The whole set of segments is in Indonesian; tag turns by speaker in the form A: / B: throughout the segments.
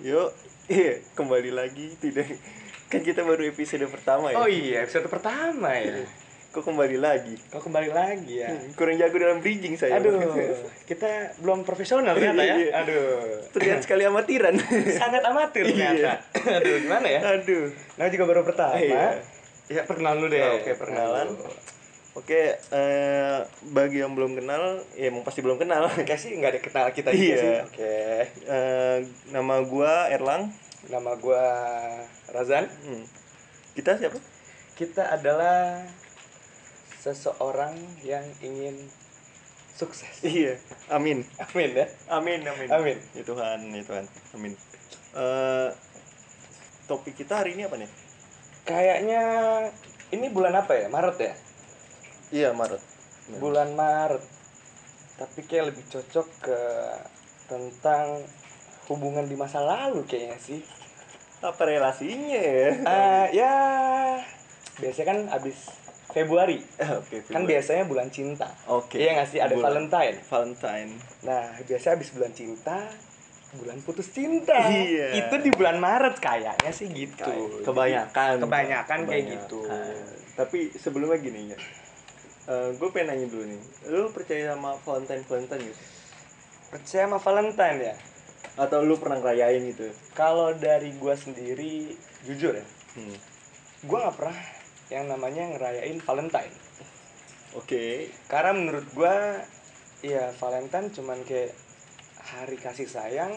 A: Yuk, iya, kembali lagi tidak kan kita baru episode pertama ya.
B: Oh iya, episode pertama ya.
A: Kok kembali lagi?
B: Kok kembali lagi ya?
A: Hmm, Kurang jago dalam bridging saya.
B: Aduh, kita belum profesional ternyata ya.
A: Iya.
B: Aduh,
A: Terlihat sekali amatiran.
B: sangat amatir ternyata. Aduh, gimana ya?
A: Aduh.
B: Nah juga baru pertama.
A: Iya.
B: Ya perkenalan dulu deh.
A: Oke, perkenalan.
B: Aduh.
A: Oke, eh, bagi yang belum kenal, ya emang pasti belum kenal.
B: Oke sih nggak ada kenal kita juga
A: Iya.
B: sih. Oke.
A: Eh, nama gua Erlang.
B: Nama gua Razan.
A: Hmm. Kita siapa?
B: Kita adalah seseorang yang ingin sukses.
A: Iya, Amin.
B: Amin ya.
A: Amin, amin.
B: Amin.
A: Ya Tuhan, ya Tuhan. Amin. Eh, topik kita hari ini apa nih?
B: Kayaknya ini bulan apa ya? Maret ya?
A: Iya, Maret.
B: bulan Maret tapi kayak lebih cocok ke tentang hubungan di masa lalu kayaknya sih
A: Apa relasinya ya?
B: Eh, ya biasanya kan abis Februari
A: Oke,
B: kan
A: Februari.
B: biasanya bulan cinta
A: Oke.
B: iya nggak sih ada
A: Bulan-
B: Valentine
A: Valentine.
B: nah biasanya abis bulan cinta bulan putus cinta
A: Iya.
B: itu di bulan Maret kayaknya sih gitu
A: Kayak- Kebanyakan.
B: Kebanyakan kayak
A: Kebanyakan.
B: gitu.
A: Tapi sebelumnya gini ya. Gue pengen nanya dulu nih. Lu percaya sama Valentine Valentine gitu?
B: percaya sama Valentine ya
A: Atau lu pernah ngerayain gitu?
B: kalau dari gua sendiri jujur ya
A: Hmm.
B: gue nggak pernah yang namanya ngerayain Valentine
A: Oke.
B: karena menurut gue ya Valentine cuman kayak hari kasih sayang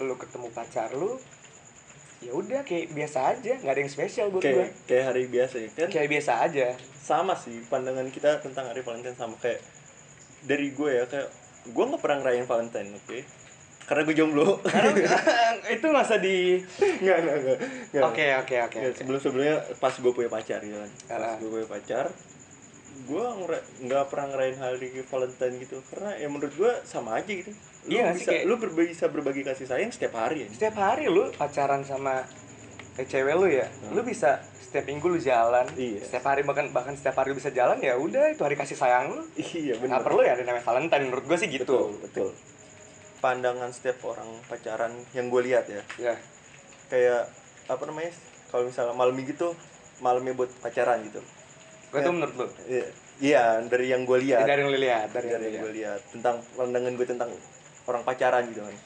B: lu ketemu pacar lu ya udah kayak biasa aja nggak ada yang spesial buat gue
A: Kayak kayak hari biasa ya kan?
B: kayak biasa aja.
A: Sama sih pandangan kita tentang hari Valentine sama kayak dari gue ya kayak gue nggak pernah ngerayain Valentine oke? Karena gue jomblo.
B: Karena itu masa di
A: nggak nggak nggak
B: oke oke oke
A: Ya, sebelum sebelumnya pas gue punya pacar gitu kan? Pas gue punya pacar gue nggak pernah ngerayain hari Valentine gitu. Karena ya menurut gue sama aja gitu lu
B: Iya nggak
A: bisa
B: kayak-
A: lu berbagi, bisa berbagi kasih sayang setiap hari ya?
B: Setiap hari lu pacaran sama eh, cewek lu ya lu bisa setiap minggu lu jalan.
A: Iya.
B: setiap hari bahkan bahkan setiap hari lu bisa jalan ya udah itu hari kasih sayang lu.
A: Iya
B: nggak
A: benar
B: perlu ya ada namanya Valentine menurut gue sih gitu.
A: Betul betul. Pandangan setiap orang pacaran yang gue lihat ya.
B: Ya.
A: Kayak apa namanya kalau misalnya malam minggu tuh malamnya buat pacaran gitu.
B: Gue tuh menurut lu?
A: Iya, iya dari yang gue lihat.
B: Dari yang lu lihat
A: dari,
B: dari yang
A: yang gue lihat. tentang pandangan gue tentang orang pacaran gitu kan.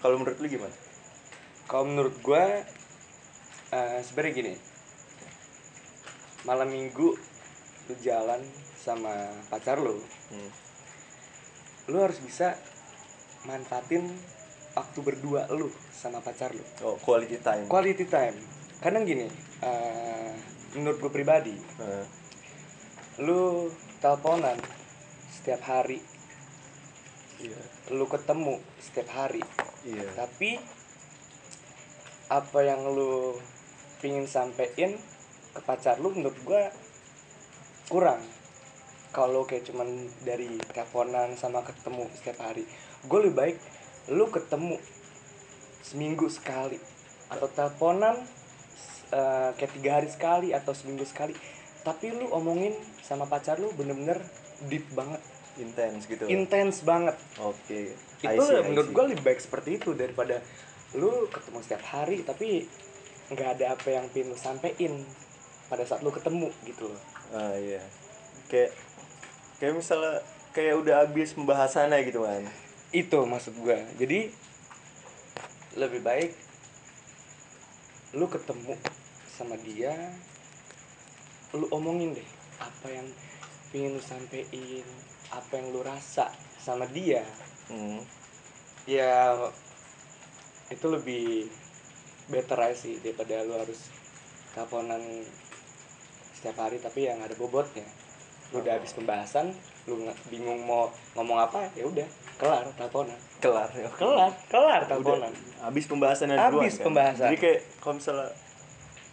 A: Kalau menurut lu gimana?
B: Kalau menurut gue eh sebenarnya gini. Malam minggu lu jalan sama pacar lu
A: hmm.
B: lu harus bisa manfaatin waktu berdua lu sama pacar lu.
A: Oh quality time.
B: Quality time. Kadang gini eh menurut gue pribadi
A: Nah,
B: lu teleponan setiap hari.
A: Iya
B: lu ketemu setiap hari.
A: Iya.
B: Tapi apa yang lu pingin sampein ke pacar lu menurut gua kurang. Kalau kayak cuman dari teleponan sama ketemu setiap hari gue lebih baik lu ketemu seminggu sekali atau teleponan eh, kayak tiga hari sekali atau seminggu sekali. Tapi lu omongin sama pacar lu bener-bener deep banget
A: intens gitu.
B: Intens banget.
A: Oke. I
B: itu
A: see,
B: menurut gue lebih baik seperti itu daripada lu ketemu setiap hari tapi nggak ada apa yang pin lu sampein pada saat lu ketemu gitu loh.
A: Ah iya. Kayak kayak misalnya kayak udah habis pembahasannya gitu kan?
B: Itu maksud gue jadi lebih baik lu ketemu sama dia lu omongin deh apa yang pingin lu sampein apa yang lu rasa sama dia
A: hmm.
B: ya itu lebih better aja sih daripada lu harus teleponan setiap hari tapi yang ada bobotnya lu udah habis pembahasan lu bingung mau ngomong apa ya udah kelar teleponan
A: kelar ya
B: kelar kelar teleponan
A: habis pembahasannya
B: Habis
A: duluan kan?
B: pembahasan.
A: jadi kayak kalau misalnya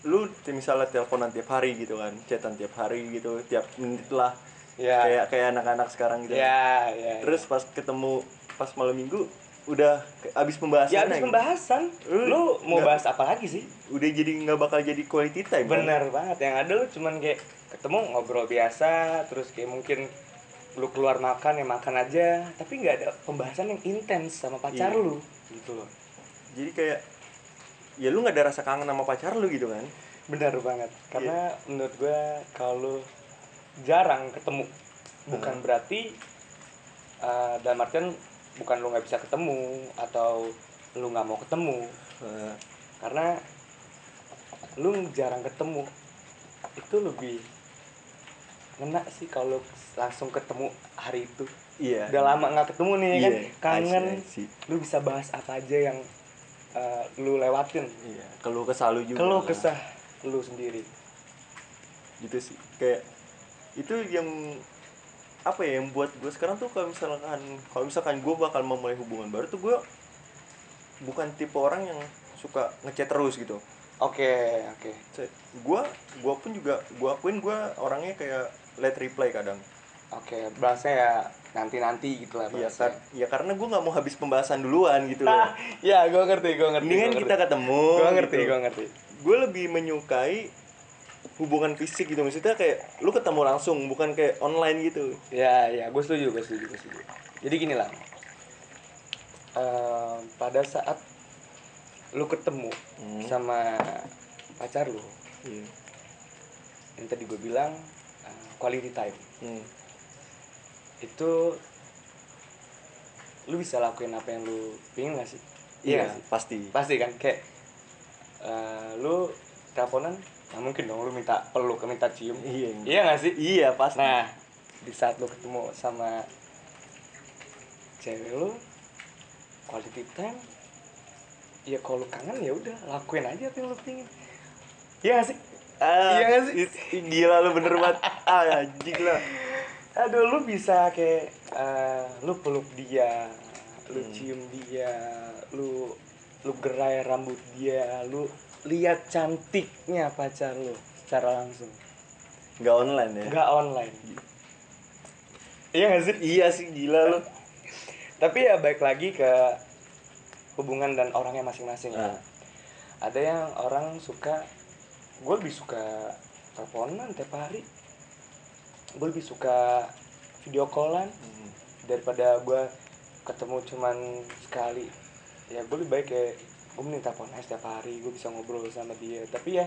A: lu misalnya teleponan tiap hari gitu kan chatan tiap hari gitu tiap menit lah
B: ya.
A: Kayak kayak anak-anak sekarang gitu.
B: Ya ya
A: terus pas ketemu pas malam minggu udah habis pembahasan
B: ya habis pembahasan.
A: Lu
B: lu mau
A: nggak-
B: bahas apa lagi sih?
A: Udah jadi nggak bakal jadi quality time kan?
B: bener banget. Yang ada lu cuman kayak ketemu ngobrol biasa terus kayak mungkin lu keluar makan ya makan aja. Tapi nggak ada pembahasan yang intens sama pacar
A: Iya.
B: lu gitu loh.
A: Jadi kayak ya lu nggak ada rasa kangen sama pacar lu gitu kan?
B: Benar banget. Karena menurut gue kalau jarang ketemu. Bukan
A: Hmm.
B: berarti uh, dalam artian bukan lu nggak bisa ketemu atau lu nggak mau ketemu.
A: Eh,
B: karena lu jarang ketemu. Itu lebih ngena sih kalau langsung ketemu hari itu.
A: Iya.
B: Udah lama nggak ketemu nih kan?
A: Iya,
B: kangen
A: I see, I see.
B: lu bisa bahas apa aja yang uh, lu lewatin.
A: Iya kalau kesal lu juga
B: kalau
A: lah.
B: kesah lu sendiri.
A: Gitu sih kayak itu yang apa ya yang buat gue sekarang tuh kalau misalkan kalau misalkan gue bakal memulai hubungan baru tuh gue bukan tipe orang yang suka ngechat terus gitu.
B: Oke oke.
A: Gue gue pun juga gue akuin gue orangnya kayak let reply kadang.
B: Oke bahasanya ya nanti nanti gitu lah bahasanya.
A: kar ya karena gue nggak mau habis pembahasan duluan gitu loh.
B: Nah, ya gue ngerti gue ngerti
A: mendingan kita ketemu
B: gue ngerti
A: gitu.
B: gue ngerti.
A: Gue lebih menyukai hubungan fisik gitu. Maksudnya kayak lu ketemu langsung bukan kayak online gitu.
B: Ya ya gue setuju gue setuju gue setuju. Jadi gini lah. Eh, pada saat lu ketemu
A: Hmm.
B: sama pacar lu
A: iya
B: yang tadi gue bilang eh, quality time.
A: Hmm.
B: itu lu bisa lakuin apa yang lu pingin gak sih?
A: Iya
B: sih?
A: pasti.
B: Pasti kan? Kayak eh, lu teleponan nggak mungkin dong lu minta peluk minta cium.
A: Iya
B: iya. Gak sih?
A: Iya pasti.
B: Nah di saat lu ketemu sama cewek lu quality time ya kalau lu kangen ya udah lakuin aja apa yang lu pingin iya gak sih?
A: Ah,
B: Iya nggak sih?
A: gila lu bener banget. Ah anjing lah.
B: Aduh lu bisa kayak eh, lu peluk dia lu
A: Hmm.
B: cium dia lu lu gerai rambut dia lu lihat cantiknya pacar lu secara langsung.
A: Nggak online ya?
B: Nggak online. Iya gak sih?
A: Iya sih gila lu.
B: Tapi ya baik lagi ke hubungan dan orangnya masing-masing. Ya.
A: Ah.
B: ada yang orang suka gue lebih suka teleponan tiap hari. Gue lebih suka video callan
A: Hmm.
B: daripada gue ketemu cuman sekali. Ya gue lebih baik kayak gue mending telepon aja setiap hari gue bisa ngobrol sama dia tapi ya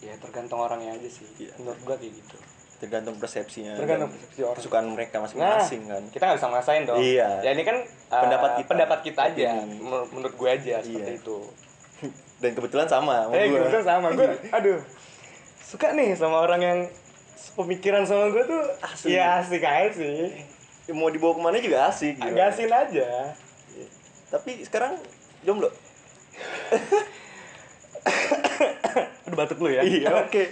B: ya tergantung orangnya aja sih
A: Iya.
B: menurut gue kayak gitu
A: tergantung persepsinya
B: Tergantung persepsi orang.
A: kesukaan mereka
B: nah
A: masing-masing kan
B: kita nggak bisa ngerasain dong
A: Iya.
B: ya ini kan uh,
A: Pendapat kita.
B: pendapat kita aja
A: Opini.
B: menur- menurut gue aja seperti
A: Iya.
B: itu
A: dan kebetulan sama sama
B: eh
A: gua.
B: gue sama gue aduh suka nih sama orang yang pemikiran sama gue tuh
A: Asli.
B: ya asik aja sih
A: Ya, mau dibawa ke mana juga asik gitu.
B: gasin aja
A: tapi sekarang jomblo
B: aduh batuk lu ya?
A: Iya oke.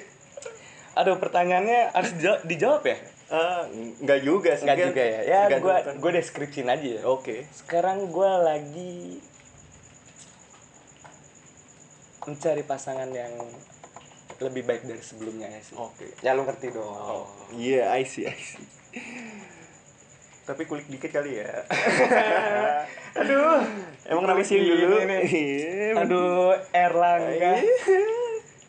B: Aduh pertanyaannya harus dijawab, dijawab ya?
A: Ah, nggak juga sih
B: Enggak
A: kan.
B: juga ya? Ya
A: Tergantung
B: gue
A: kan.
B: gue deskripsiin aja ya.
A: Oke.
B: Sekarang gue lagi mencari pasangan yang lebih baik dari sebelumnya ya sih.
A: Oke.
B: Ya lu ngerti dong.
A: Oh. Iya I see I see tapi kulik dikit kali ya.
B: Aduh.
A: Emang kenapa sih dulu?
B: Ini.
A: Iya.
B: aduh Erlangga.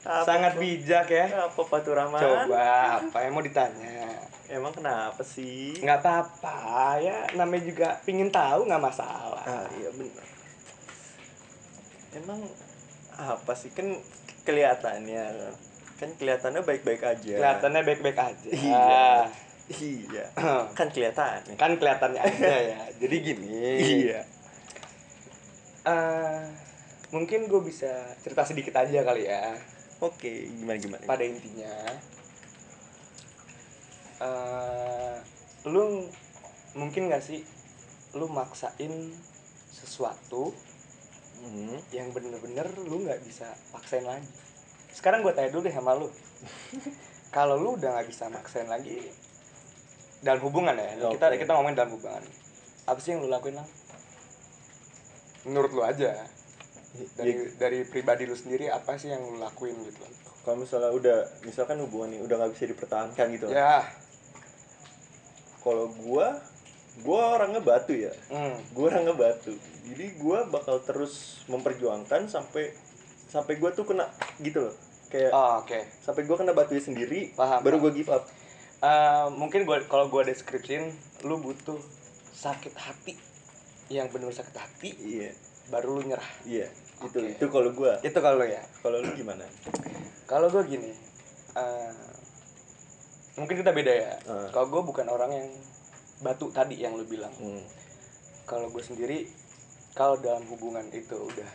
A: Apa-
B: sangat bijak ya.
A: Apa Patu Rahman
B: coba apa yang mau ditanya?
A: Emang kenapa sih?
B: Nggak apa-apa ya. Namanya juga pingin tahu nggak masalah.
A: Ah iya benar emang apa sih? Kan kelihatannya kan kelihatannya baik-baik aja.
B: Kelihatannya baik-baik aja.
A: Iya iya. Kan kelihatan
B: kan kelihatannya aja ya. Jadi gini.
A: Iya.
B: Eh, mungkin gue bisa cerita sedikit aja kali ya.
A: Oke gimana gimana?
B: Pada intinya eh lu mungkin gak sih lu maksain sesuatu
A: Hmm.
B: yang bener-bener lu nggak bisa paksain lagi. Sekarang gue tanya dulu deh sama lu. Kalau lu udah nggak bisa maksain lagi dalam hubungan ya. Ini kita kita ngomongin dalam hubungan. Apa sih yang lu lakuin lang? Menurut lu aja. Dari
A: Ya,
B: dari pribadi lu sendiri apa sih yang lu lakuin gitu loh
A: kalau misalnya udah misalkan hubungan ini udah nggak bisa dipertahankan gitu
B: ya.
A: Kalau gua gua orangnya batu ya.
B: Hmm.
A: gua orangnya batu. Jadi gua bakal terus memperjuangkan sampai sampai gua tuh kena gitu loh. Kayak
B: oh, oke.
A: sampai gua kena batunya sendiri
B: Paham,
A: baru
B: paham.
A: gua give up
B: Eh, mungkin gua kalau gua deskripsiin lu butuh sakit hati yang benar sakit hati
A: iya
B: baru lu nyerah
A: iya itu
B: Oke.
A: itu kalau gua
B: itu kalau ya
A: kalau lu gimana
B: kalau gue gini eh, mungkin kita beda ya
A: Eh.
B: kalau gue bukan orang yang batu tadi yang lu bilang
A: hmm.
B: kalau gue sendiri kalau dalam hubungan itu udah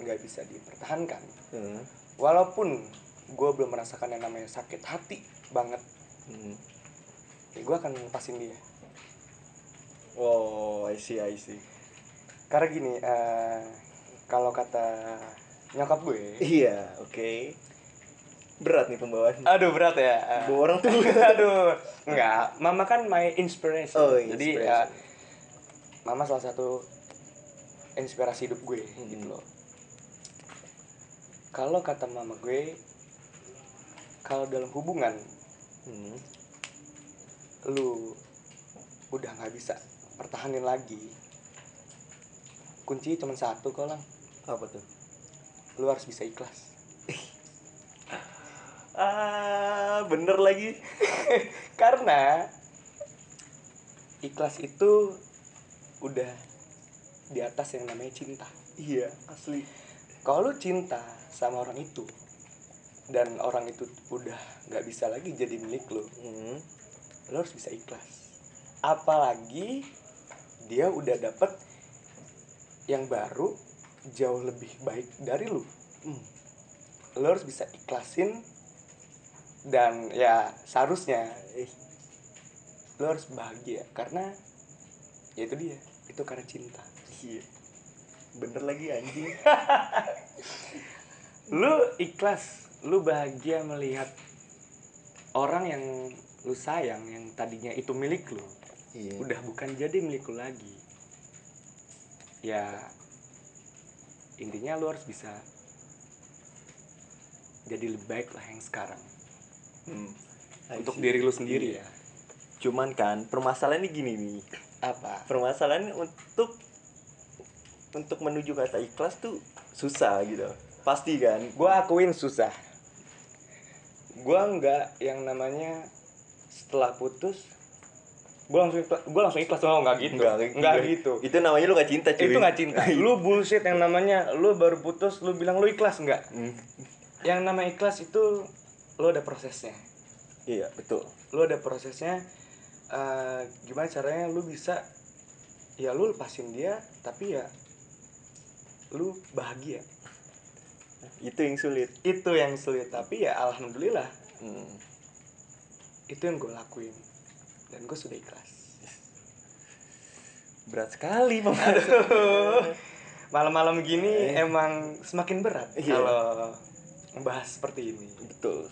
B: nggak bisa dipertahankan
A: Hmm.
B: walaupun gue belum merasakan yang namanya sakit hati banget
A: Hmm.
B: ya gue akan lepasin dia.
A: Oh I see I see.
B: Karena gini eh, kalau kata nyokap gue
A: iya oke. Berat nih pembawaan
B: aduh berat ya.
A: Bawa orang tuh.
B: Aduh enggak. Mama kan my inspiration.
A: Oh,
B: jadi
A: inspiration.
B: ya mama salah satu inspirasi hidup gue
A: Hmm.
B: gitu loh. Kalau kata mama gue kalau dalam hubungan
A: hmm.
B: lu udah nggak bisa pertahanin lagi. Kunci cuma satu kok lang.
A: Apa tuh?
B: Lu harus bisa ikhlas.
A: Ah bener lagi.
B: Karena ikhlas itu udah di atas yang namanya cinta.
A: Iya asli.
B: Kalau lu cinta sama orang itu dan orang itu udah nggak bisa lagi jadi milik lu
A: hmm.
B: lu harus bisa ikhlas. Apalagi dia udah dapet yang baru jauh lebih baik dari lu
A: Hmm.
B: lu harus bisa ikhlasin dan ya seharusnya
A: Eh,
B: lu harus bahagia karena ya itu dia itu karena cinta.
A: Iya. Bener lagi anjing.
B: Lu ikhlas lu bahagia melihat orang yang lu sayang yang tadinya itu milik lu
A: iya.
B: udah bukan jadi milik lu lagi. Ya intinya lu harus bisa jadi lebih baik lah yang sekarang.
A: Hmm.
B: untuk diri lu sendiri ya.
A: Cuman kan permasalahannya gini nih.
B: Apa?
A: Permasalahan untuk untuk menuju kata ikhlas tuh susah gitu. Pasti kan?
B: Gua akuin susah gua nggak yang namanya setelah putus gua langsung gua langsung ikhlas oh nggak gitu. Nggak, gitu.
A: Itu namanya lu gak cinta cuy.
B: Itu nggak cinta. Lu bullshit yang namanya lu baru putus lu bilang lu ikhlas nggak?
A: Hmm.
B: yang nama ikhlas itu lu ada prosesnya.
A: Iya betul.
B: Lu ada prosesnya eh, gimana caranya lu bisa ya lu lepasin dia tapi ya lu bahagia
A: itu yang sulit.
B: Itu yang sulit tapi ya alhamdulillah.
A: Hmm.
B: itu yang gue lakuin. Dan gue sudah ikhlas.
A: Berat sekali
B: malam-malam gini emang semakin berat
A: Iya.
B: kalau membahas seperti ini.
A: Betul.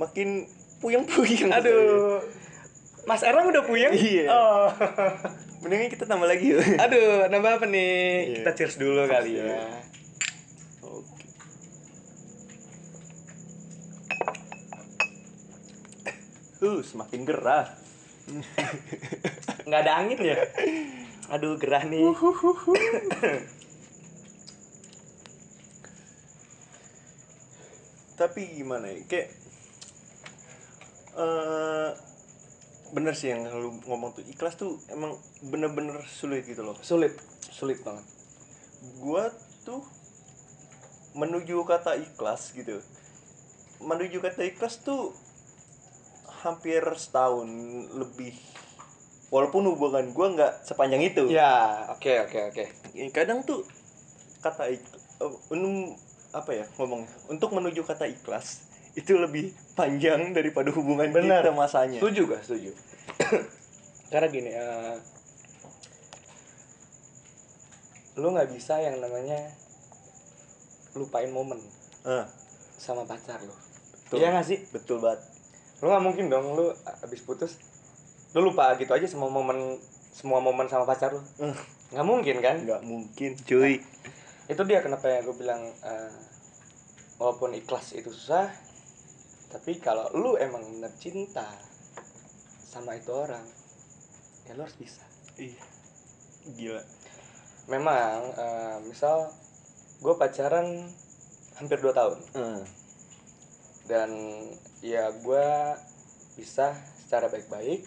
A: Makin puyeng-puyeng.
B: Aduh. Mas Erang udah puyeng?
A: Iya.
B: oh.
A: mendingan kita tambah lagi yuk.
B: Aduh nambah apa nih?
A: Iya.
B: kita cheers dulu kali ya
A: uh semakin gerah.
B: Nggak ada angin ya? Aduh gerah nih.
A: Tapi gimana ya kayak eh bener sih yang lu ngomong tuh ikhlas tuh emang bener-bener sulit gitu loh.
B: Sulit sulit banget.
A: Gua tuh menuju kata ikhlas gitu. Menuju kata ikhlas tuh hampir setahun lebih. Walaupun hubungan gua nggak sepanjang itu.
B: Ya. Oke oke oke.
A: Ya, kadang tuh kata um, apa ya ngomongnya? Untuk menuju kata ikhlas itu lebih panjang daripada hubungan
B: Benar.
A: kita masanya.
B: Setuju gak? Setuju. Karena gini eh, lu nggak bisa yang namanya lupain momen
A: Ah,
B: sama pacar lu.
A: Betul.
B: iya gak sih?
A: Betul banget
B: lu nggak mungkin dong lu abis putus lu lupa gitu aja semua momen semua momen sama pacar lu.
A: Eh,
B: nggak mungkin kan?
A: Nggak mungkin cuy.
B: Itu dia kenapa ya gue bilang eh, walaupun ikhlas itu susah tapi kalau lu emang bener cinta sama itu orang ya lu harus bisa.
A: Ih, gila.
B: Memang eh, misal gue pacaran hampir 2 tahun.
A: Eh,
B: dan ya gue bisa secara baik-baik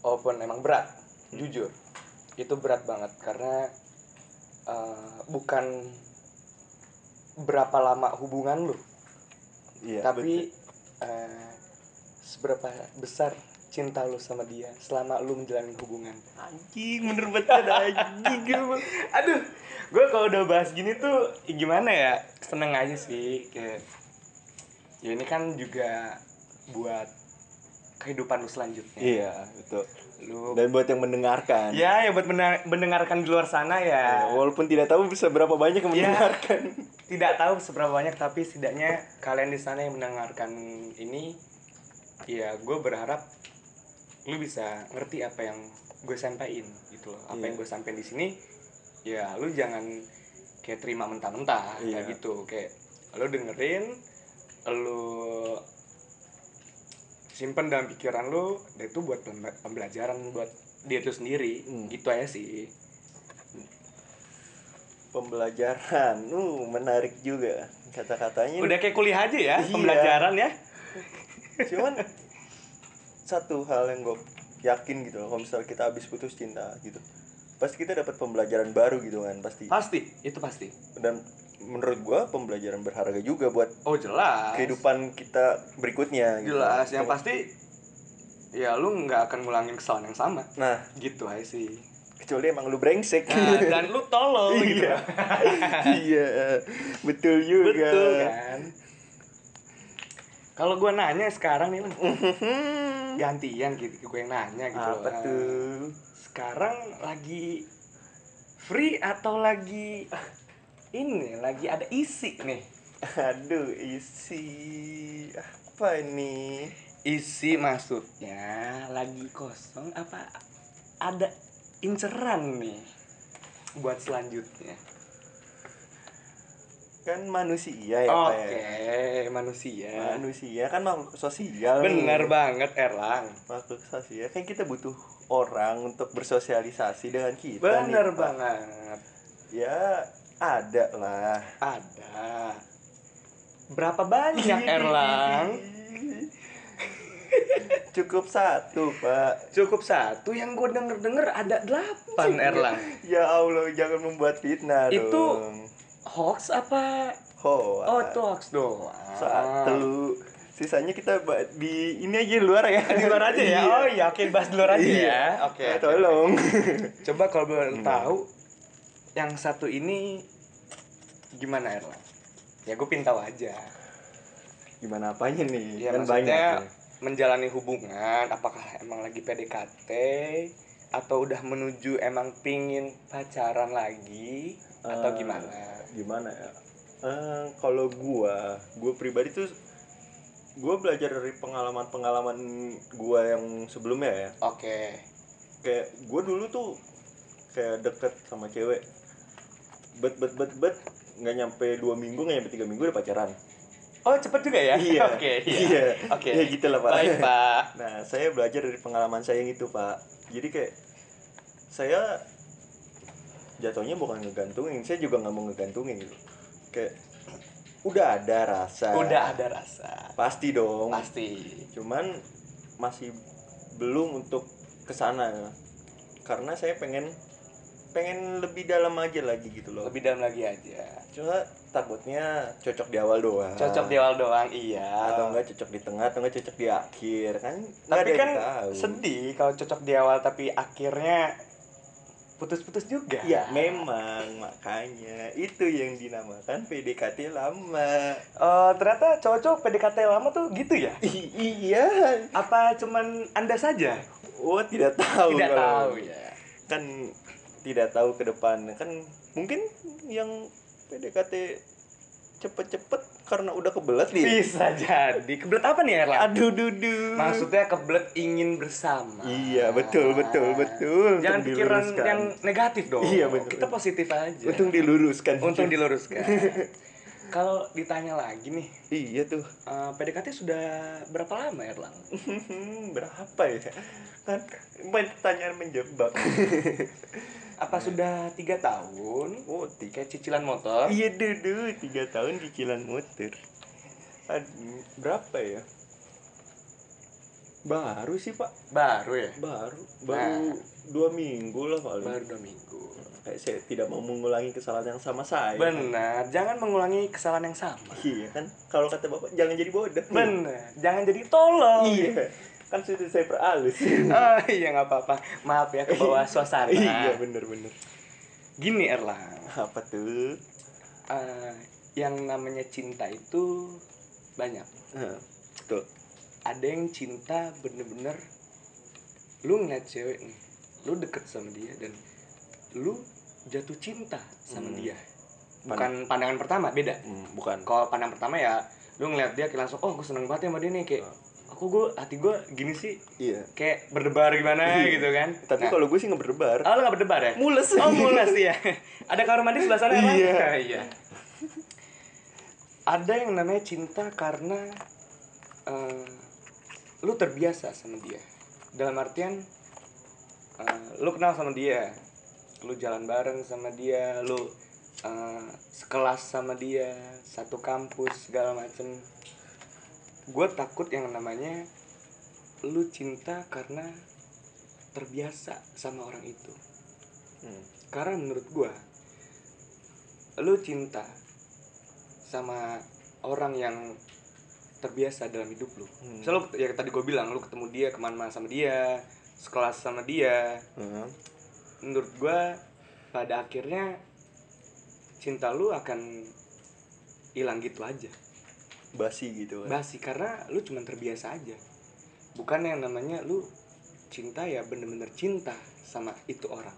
B: walaupun emang berat jujur itu berat banget. Karena eh, bukan berapa lama hubungan lu
A: iya
B: tapi eh, seberapa besar cinta lu sama dia selama lu menjalani hubungan.
A: Anjing bener banget anjing
B: aduh gue kalau udah bahas gini tuh gimana ya? Seneng aja sih kayak ya ini kan juga buat kehidupan lu selanjutnya.
A: Iya betul.
B: Lu
A: dan buat yang mendengarkan.
B: Ya ya buat mendengarkan di luar sana
A: Ya,
B: ya
A: walaupun tidak tahu bisa berapa banyak yang
B: Ya.
A: mendengarkan.
B: Tidak tahu seberapa banyak tapi setidaknya kalian di sana yang mendengarkan ini ya gue berharap lu bisa ngerti apa yang gue sampaikan gitu loh. Apa
A: Iya.
B: yang gue sampaikan di sini ya lu jangan kayak terima mentah-mentah
A: Iya.
B: kayak gitu. Kayak lu dengerin lu simpen dalam pikiran lu dan itu buat pembe- pembelajaran buat dia itu sendiri.
A: Hmm.
B: gitu aja sih.
A: Pembelajaran. Uh menarik juga. Kata-katanya
B: udah kayak kuliah aja ya
A: Iya.
B: pembelajaran ya?
A: Cuman satu hal yang gue yakin gitu loh kalau misalnya kita habis putus cinta gitu pasti kita dapat pembelajaran baru gitu kan pasti.
B: Pasti itu pasti.
A: Dan menurut gue pembelajaran berharga juga buat
B: oh jelas.
A: kehidupan kita berikutnya gitu.
B: jelas yang pasti ya lu nggak akan ngulangin kesalahan yang sama.
A: Nah.
B: Gitu aja sih.
A: Kecuali emang lu brengsek.
B: Nah, dan lu tolol gitu.
A: Iya iya betul juga.
B: Betul kan? Kalau gue nanya sekarang nih Lan, gantian gitu gue yang nanya gitu
A: apa
B: loh.
A: tuh?
B: Sekarang lagi free atau lagi ini lagi ada isi nih.
A: Aduh isi. Apa ini?
B: Isi maksudnya lagi kosong apa ada inceran nih buat selanjutnya?
A: Kan manusia ya
B: oke
A: Pak, ya?
B: manusia.
A: Manusia kan makhluk sosial nih.
B: bener banget Erlang.
A: Makhluk sosial kan kita butuh orang untuk bersosialisasi dengan kita
B: bener
A: nih, Pak.
B: banget.
A: Ya ada lah.
B: Ada. Berapa banyak Erlang?
A: Cukup satu pak.
B: Cukup satu yang gue denger denger ada delapan Erlang.
A: Ya allah jangan membuat fitnah
B: Itu-
A: dong.
B: hoax apa?
A: Hoax.
B: oh itu hoax doang.
A: Satu sisanya kita di ini aja di luar ya.
B: Di luar aja ya?
A: Iya.
B: oh iya oke bahas di luar aja
A: Iya.
B: ya. Oke oke,
A: tolong.
B: coba kalau boleh
A: Hmm.
B: tahu yang satu ini gimana Erlang? Ya gue pin tahu aja.
A: Gimana apanya nih?
B: Ya
A: kan banyak ya.
B: menjalani hubungan apakah emang lagi PDKT atau udah menuju emang pingin pacaran lagi atau
A: Eh,
B: gimana?
A: gimana ya? Eh, kalau gua gua pribadi tuh gua belajar dari pengalaman-pengalaman gua yang sebelumnya ya.
B: Oke.
A: Kayak gua dulu tuh kayak deket sama cewek. Bet bet bet bet nggak nyampe dua minggu nggak nyampe tiga minggu udah pacaran.
B: Oh cepet juga ya?
A: Iya.
B: Oke
A: iya.
B: Oke.
A: Ya gitu lah pak.
B: Baik pak.
A: Nah saya belajar dari pengalaman saya yang itu pak. Jadi kayak saya jatuhnya bukan ngegantungin saya juga nggak mau ngegantungin gitu. Kayak udah ada rasa.
B: Udah ada rasa.
A: Pasti dong.
B: Pasti.
A: Cuman masih belum untuk ke sana karena saya pengen pengen lebih dalam aja lagi gitu loh
B: lebih dalam lagi aja
A: cuma takutnya cocok di awal doang
B: cocok di awal doang iya
A: atau enggak cocok di tengah atau enggak cocok di akhir kan
B: tapi kan
A: tahu.
B: sedih kalau cocok di awal tapi akhirnya putus-putus juga
A: Ya memang makanya itu yang dinamakan PDKT lama.
B: Eh, ternyata cowok-cowok PDKT lama tuh gitu ya
A: I- iya.
B: apa cuman anda saja
A: Oh tidak tahu.
B: tidak
A: kalau-
B: tahu ya
A: Kan tidak tahu ke depan. Kan mungkin yang PDKT cepet-cepet karena udah kebelet nih.
B: bisa jadi kebelet apa nih Erlang
A: Aduh dudu.
B: maksudnya kebelet ingin bersama
A: Iya betul betul betul.
B: jangan
A: Untung
B: pikiran
A: diluruskan.
B: yang negatif dong
A: Iya, betul.
B: kita positif aja
A: Untung diluruskan.
B: untung diluruskan kalau ditanya lagi nih
A: Iya tuh.
B: eh, PDKT sudah berapa lama Erlang
A: Berapa ya? Kan pertanyaan menjebak.
B: apa sudah tiga tahun?
A: Oh, tiga
B: cicilan motor.
A: Iya dudu, tiga tahun cicilan motor. Aduh, berapa ya? Baru sih pak,
B: baru ya?
A: Baru, baru dua minggu lah paling.
B: baru dua minggu.
A: Kayak saya tidak mau mengulangi kesalahan yang sama saya.
B: Benar. Jangan mengulangi kesalahan yang sama.
A: Iya kan? Kalau kata bapak jangan jadi bodoh.
B: Benar. Jangan jadi tolol.
A: Iya kan sudah saya peralus
B: oh iya nggak apa-apa. Maaf ya ke bawah suasana.
A: Iya bener bener.
B: Gini Erlang.
A: Apa tuh?
B: Eh, yang namanya cinta itu banyak.
A: Nah, betul.
B: Ada yang cinta bener-bener lu ngeliat cewek nih lu deket sama dia dan lu jatuh cinta sama
A: Hmm.
B: dia. Bukan pandangan pertama beda.
A: Hmm, bukan.
B: Kalau pandangan pertama ya lu ngeliat dia kayak langsung oh gue seneng banget ya sama dia nih kayak aku gue hati gue gini sih
A: iya.
B: kayak berdebar gimana
A: Iya.
B: gitu kan.
A: Tapi
B: Nah,
A: kalau gue sih nggak berdebar
B: oh lu gak berdebar ya?
A: Mules.
B: Oh mules ya ada kamar mandi sebelah sana emang?
A: Iya.
B: iya. Ada yang namanya cinta karena eh, lu terbiasa sama dia. Dalam artian eh, lu kenal sama dia lu jalan bareng sama dia lu eh, sekelas sama dia satu kampus segala macem gue takut yang namanya lu cinta karena terbiasa sama orang itu
A: Hmm.
B: karena menurut gua lu cinta sama orang yang terbiasa dalam hidup lu
A: Hmm.
B: misal lu ya tadi gue bilang lu ketemu dia ke mana-mana sama dia sekelas sama dia
A: Hmm.
B: menurut gua pada akhirnya cinta lu akan hilang gitu aja
A: basi gitu kan
B: basi karena lu cuma terbiasa aja. Bukan yang namanya lu cinta ya bener-bener cinta sama itu orang.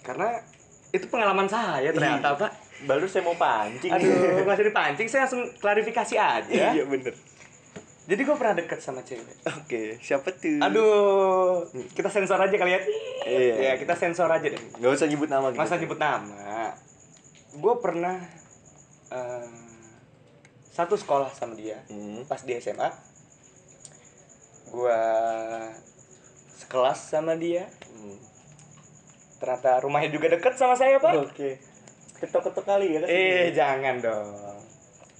B: Karena itu pengalaman saya ternyata
A: Iya.
B: pak.
A: baru saya mau pancing.
B: Aduh masih dipancing saya langsung klarifikasi aja.
A: Iya bener.
B: Jadi gue pernah deket sama cewek.
A: Oke siapa tuh?
B: Aduh kita sensor aja kali ya.
A: Iya.
B: ya kita sensor aja deh.
A: Nggak usah nyebut nama gitu.
B: masa nyebut nama. Gue pernah eh, satu sekolah sama dia
A: hmm.
B: pas di SMA gua sekelas sama dia.
A: Hmm.
B: ternyata rumahnya juga deket sama saya pak.
A: Oke. Ketok-ketok kali ya kan
B: eh jangan dong.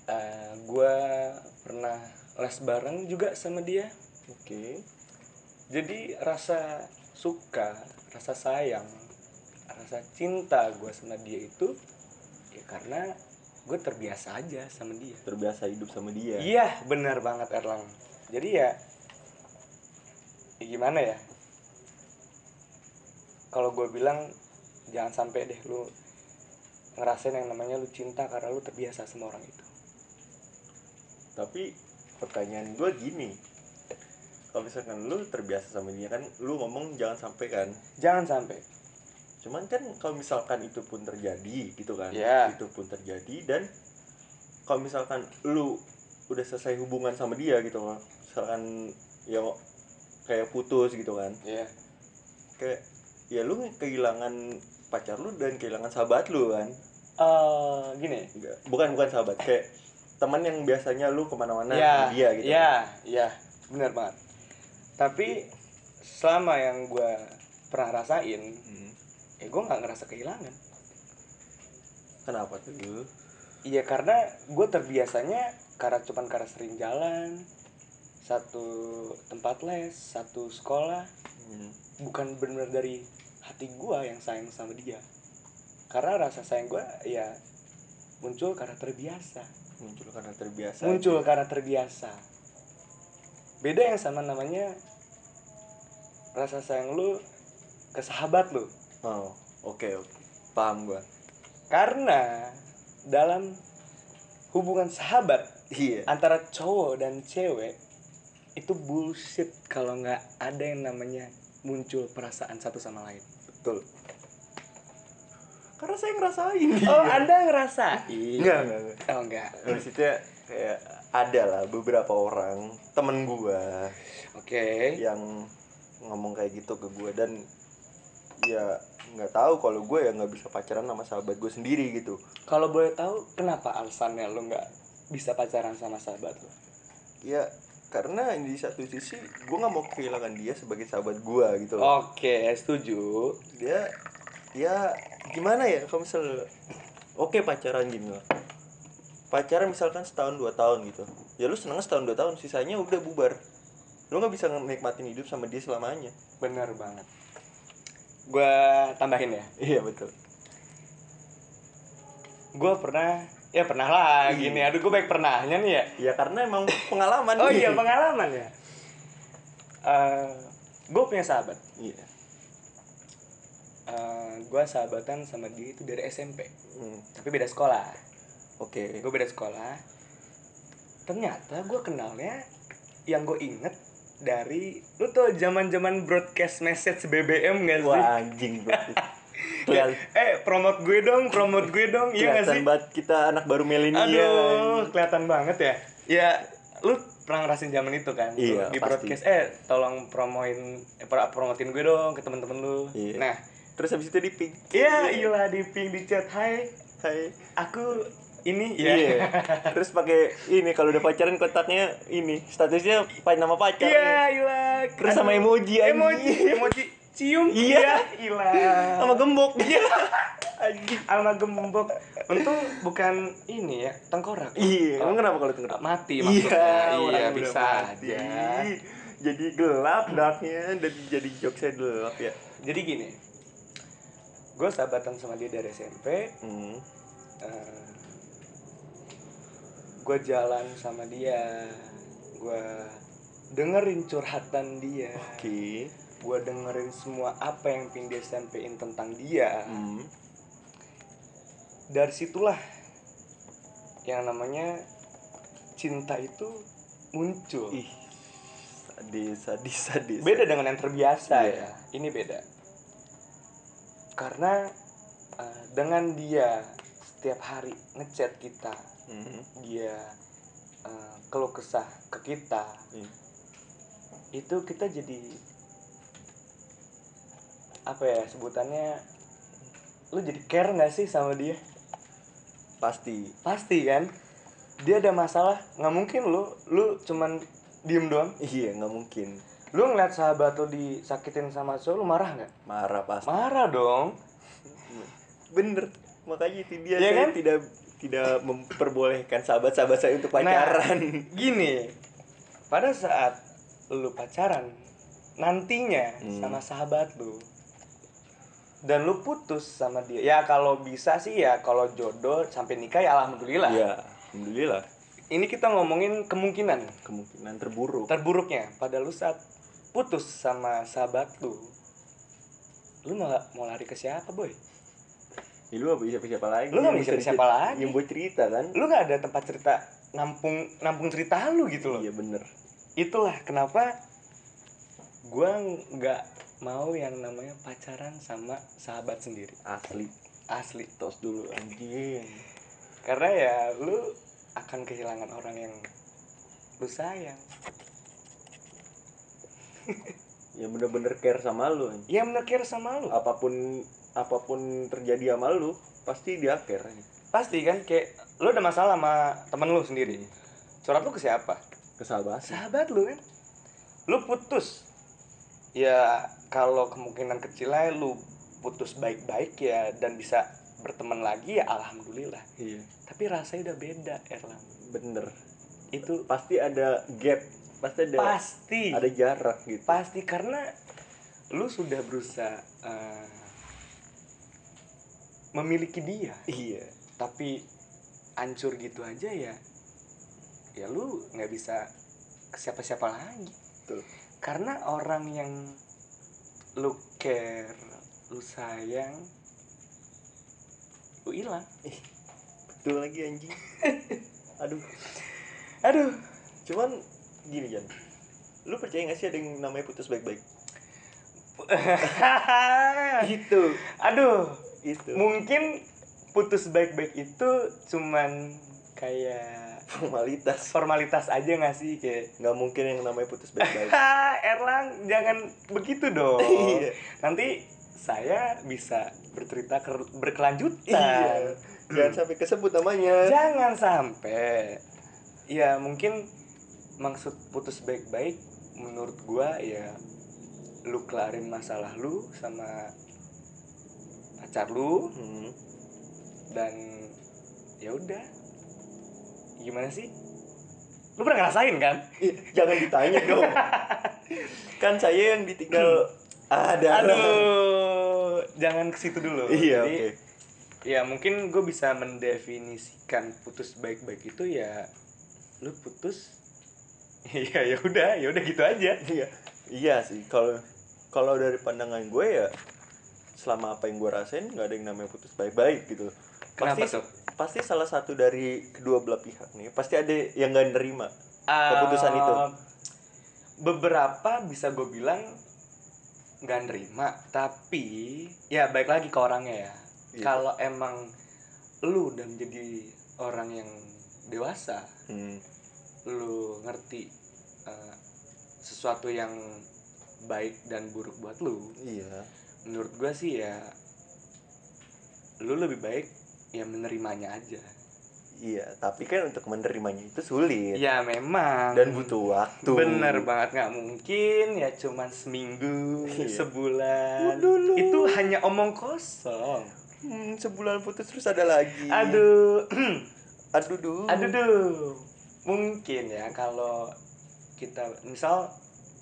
B: Eh, gua pernah les bareng juga sama dia.
A: Oke.
B: Jadi rasa suka rasa sayang rasa cinta gua sama dia itu ya karena gue terbiasa aja sama dia
A: terbiasa hidup sama dia
B: Iya, benar banget Erlang. Jadi ya, ya gimana ya? Kalau gue bilang jangan sampai deh lu ngerasain yang namanya lu cinta karena lu terbiasa sama orang itu.
A: tapi pertanyaan gue gini kalau misalkan lu terbiasa sama dia kan lu ngomong jangan sampai kan
B: Jangan sampai.
A: Cuman kan kalau misalkan itu pun terjadi gitu kan
B: Iya.
A: itu pun terjadi dan kalau misalkan lu udah selesai hubungan sama dia gitu loh misalkan ya kayak putus gitu kan
B: Iya.
A: kayak ya lu kehilangan pacar lu dan kehilangan sahabat lu kan
B: Eh, gini.
A: Bukan bukan sahabat kayak teman yang biasanya lu ke mana-mana
B: Iya,
A: sama dia gitu
B: Iya, iya, benar banget. Tapi selama yang gue pernah rasain,
A: Hmm.
B: Ya gue nggak ngerasa kehilangan.
A: kenapa tuh
B: Iya karena gue terbiasanya karena cuman karena sering jalan satu tempat les satu sekolah
A: Hmm.
B: bukan benar dari hati gue yang sayang sama dia karena rasa sayang gue ya muncul karena terbiasa
A: muncul karena terbiasa
B: muncul
A: aja.
B: karena terbiasa beda yang sama namanya rasa sayang lu ke sahabat lu
A: oh oke oke paham gua
B: karena dalam hubungan sahabat
A: iya
B: antara cowok dan cewek itu bullshit kalau nggak ada yang namanya muncul perasaan satu sama lain.
A: betul karena saya ngerasain
B: Oh, Anda ngerasain?
A: enggak enggak, enggak.
B: Oh, enggak.
A: maksudnya kayak ada lah beberapa orang temen gua
B: Oke.
A: yang ngomong kayak gitu ke gua dan ya nggak tahu kalau gue ya nggak bisa pacaran sama sahabat gue sendiri gitu
B: Kalau boleh tahu kenapa alasannya lu nggak bisa pacaran sama sahabat lu?
A: ya karena di satu sisi gue nggak mau kehilangan dia sebagai sahabat gue gitu loh
B: Oke, setuju.
A: dia ya gimana ya kalau misal oke pacaran gini loh pacaran misalkan setahun dua tahun gitu ya lu seneng setahun dua tahun sisanya udah bubar lu nggak bisa nikmatin hidup sama dia selamanya
B: Bener banget. Gue tambahin ya?
A: Iya betul.
B: Gue pernah ya pernah lah
A: Iya.
B: gini. Aduh gue baik pernahnya nih ya.
A: Ya karena emang pengalaman
B: oh
A: nih.
B: iya pengalaman ya. Gue punya sahabat.
A: Iya.
B: Gue sahabatan sama dia itu dari SMP
A: Hmm,
B: tapi beda sekolah.
A: Oke.
B: Gue beda sekolah. Ternyata gue kenalnya yang gue inget dari lu tuh zaman zaman broadcast message BBM gak sih?
A: Wah anjing bro.
B: Kayak, eh promote gue dong promote gue dong iya gak sih?
A: kelihatan banget kita anak baru milenial
B: aduh kelihatan banget ya. Ya lu pernah ngerasin zaman itu kan?
A: Iya,
B: di
A: pasti.
B: broadcast. Eh tolong promoin eh, pro- promotin gue dong ke temen-temen lu.
A: Iya.
B: nah.
A: Terus habis itu di ping.
B: Iya iya di ping di chat. Hai.
A: Hai.
B: aku ini
A: Iya.
B: ya
A: Terus pakai ini kalau udah pacaran kontaknya ini statusnya pakai nama pacar.
B: Iya, iya.
A: Terus sama emoji.
B: Emoji, emoji cium.
A: Iya.
B: Iya.
A: Sama gembok. Iya.
B: Sama gembok. Untung bukan ini ya, tengkorak.
A: Iya, emang kenapa kalau denger?
B: mati
A: Iya,
B: maksudnya. Iya,
A: udah
B: bisa
A: mati.
B: aja.
A: Jadi gelap darknya dan jadi jokesnya gelap ya.
B: Jadi gini. Gue sahabatan sama dia dari SMP.
A: Hmm.
B: Gue jalan sama dia. Gue dengerin curhatan dia.
A: Oke.
B: Gue dengerin semua apa yang ping dia sampein tentang dia.
A: Hmm.
B: dari situlah yang namanya cinta itu muncul.
A: Ih. Sadis, sadis, sadis.
B: Beda dengan yang terbiasa
A: Iya.
B: ya. Ini beda. Karena eh, dengan dia setiap hari ngechat kita,
A: Hmm.
B: dia eh, keluh kesah ke kita,
A: Iya.
B: itu kita jadi apa ya sebutannya lu jadi care nggak sih sama dia
A: Pasti.
B: pasti kan dia ada masalah nggak mungkin lu lu cuman diem doang
A: Iya, nggak mungkin.
B: lu ngeliat sahabat lu disakitin sama cowok lu marah nggak
A: Marah pasti.
B: marah dong
A: Bener. Makanya itu dia saya
B: kan?
A: tidak tidak memperbolehkan sahabat-sahabat saya untuk
B: Nah,
A: pacaran.
B: gini pada saat lu pacaran nantinya
A: Hmm.
B: sama sahabat lu dan lu putus sama dia ya kalau bisa sih ya kalau jodoh sampai nikah ya alhamdulillah
A: Iya, alhamdulillah.
B: ini kita ngomongin kemungkinan
A: Kemungkinan terburuk.
B: terburuknya pada lu saat putus sama sahabat lu lu nggak mau lari ke siapa boy
A: Ya, lu gak bisa siapa lagi.
B: Lu
A: Yang
B: bisa
A: bisa
B: siapa
A: cerita-
B: lagi.
A: Yang buat cerita kan?
B: lu nggak ada tempat cerita nampung nampung cerita lu gitu loh
A: Iya bener.
B: itulah kenapa gua nggak mau yang namanya pacaran sama sahabat sendiri
A: Asli.
B: asli
A: Tos dulu anjing.
B: karena ya lu akan kehilangan orang yang lu sayang
A: Ya bener-bener care sama lu. anjing.
B: ya bener care sama lu
A: Apa pun apa pun terjadi sama lu, pasti dia care. anjing.
B: pasti kan kayak lu ada masalah sama temen lu sendiri curhat lu ke siapa
A: Kesabaran.
B: sahabat lu kan lu putus ya kalau kemungkinan kecil aja lu putus baik-baik ya dan bisa berteman lagi ya alhamdulillah
A: Iya,
B: tapi rasanya udah beda Erlang
A: bener.
B: itu
A: Pasti ada gap, pasti ada
B: pasti
A: ada jarak gitu.
B: pasti karena lu sudah berusaha eh, memiliki dia
A: Iya.
B: tapi hancur gitu aja ya ya lu nggak bisa ke siapa-siapa lagi
A: Tuh.
B: karena orang yang lu care lu sayang lu hilang
A: Betul lagi anjing. Aduh.
B: aduh
A: Cuman gini Jan. Lu percaya gak sih ada yang namanya putus baik-baik? Itu.
B: aduh
A: Itu.
B: mungkin putus baik-baik itu cuman kayak
A: Formalitas.
B: formalitas aja gak sih kayak
A: Nggak mungkin yang namanya putus baik-baik.
B: Erlang jangan begitu dong
A: Iya.
B: nanti saya bisa bercerita berkelanjutan
A: Iya. Jangan sampai kesebut namanya.
B: jangan sampai ya mungkin maksud putus baik-baik menurut gua ya lu kelarin masalah lu sama pacar lu.
A: Hmm.
B: dan ya udah. Gimana sih? Lu pernah ngerasain kan?
A: Ih, Jangan ditanya dong. kan saya yang ditinggal ada.
B: aduh jangan ke situ dulu.
A: Iya
B: Jadi,
A: oke.
B: ya mungkin gue bisa mendefinisikan putus baik-baik itu ya lu putus iya ya udah ya udah gitu aja.
A: Iya iya sih. Kalau kalau dari pandangan gue ya selama apa yang gue rasain nggak ada yang namanya putus baik-baik gitu.
B: Kenapa
A: pasti
B: tuh?
A: pasti salah satu dari kedua belah pihak nih pasti ada yang nggak nerima keputusan itu.
B: beberapa bisa gue bilang nggak nerima tapi ya baik lagi ke orangnya ya.
A: Iya.
B: kalau emang lu udah menjadi orang yang dewasa
A: Hmm,
B: lu ngerti eh, sesuatu yang baik dan buruk buat lu
A: iya
B: menurut gua sih ya lu lebih baik ya menerimanya aja.
A: Iya tapi kan untuk menerimanya itu sulit.
B: Ya memang.
A: Dan butuh waktu.
B: Bener banget nggak mungkin ya cuman seminggu
A: Iya.
B: sebulan.
A: Dulu.
B: itu hanya omong kosong.
A: Hmm, sebulan putus terus ada lagi.
B: Aduh.
A: Aduh duh.
B: Aduh duh. Mungkin ya kalau kita misal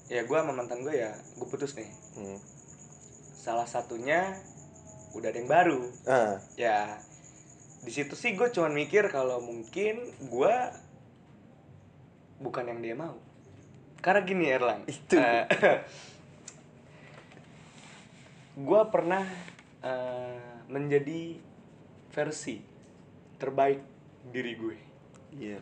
B: ya gua sama mantan gue ya gue putus nih.
A: Hmm.
B: Salah satunya udah ada yang baru.
A: Ah.
B: Ya di situ sih gue cuman mikir kalau mungkin gue bukan yang dia mau. Karena gini Erlang.
A: Itu.
B: gue pernah eh, menjadi versi terbaik diri gue.
A: Iya.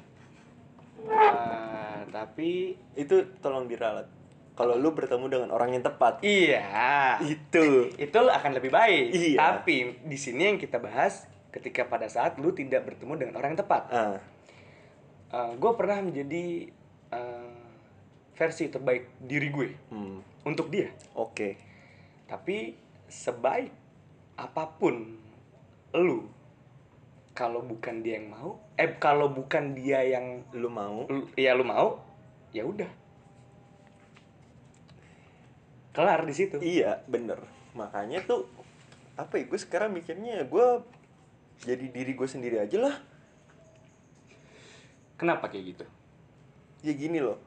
B: Eh, tapi
A: itu tolong diralat kalau lu bertemu dengan orang yang tepat.
B: Iya.
A: Itu.
B: Itu akan lebih baik.
A: Iya.
B: tapi di sini yang kita bahas ketika pada saat lu tidak bertemu dengan orang yang tepat.
A: Ah.
B: Gue pernah menjadi eh, versi terbaik diri gue.
A: Hmm.
B: untuk dia.
A: Oke.
B: Tapi sebaik apa pun lu kalau bukan dia yang mau eh kalau bukan dia yang
A: lu mau.
B: Lu- ya lu mau ya udah kelar di situ.
A: Iya bener. Makanya tuh apa ya gue sekarang mikirnya gue jadi diri gue sendiri aja lah.
B: Kenapa kayak gitu?
A: Ya gini loh.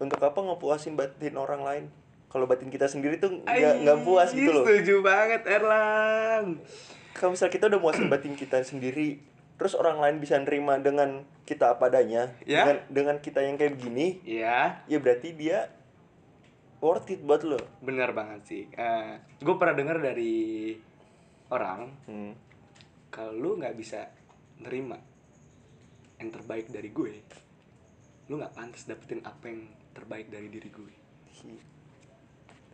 A: Untuk apa ngepuasin batin orang lain? Kalau batin kita sendiri tuh nggak nggak puas gitu loh.
B: setuju banget Erlang.
A: Kalau misal kita udah muasin batin kita sendiri terus orang lain bisa nerima dengan kita apa adanya
B: Ya.
A: dengan dengan kita yang kayak begini
B: ya.
A: ya berarti dia worth it buat lo.
B: Benar banget sih. Gue pernah dengar dari orang
A: hmm.
B: kalau lu nggak bisa nerima yang terbaik dari gue lu nggak pantas dapetin apa yang terbaik dari diri gue.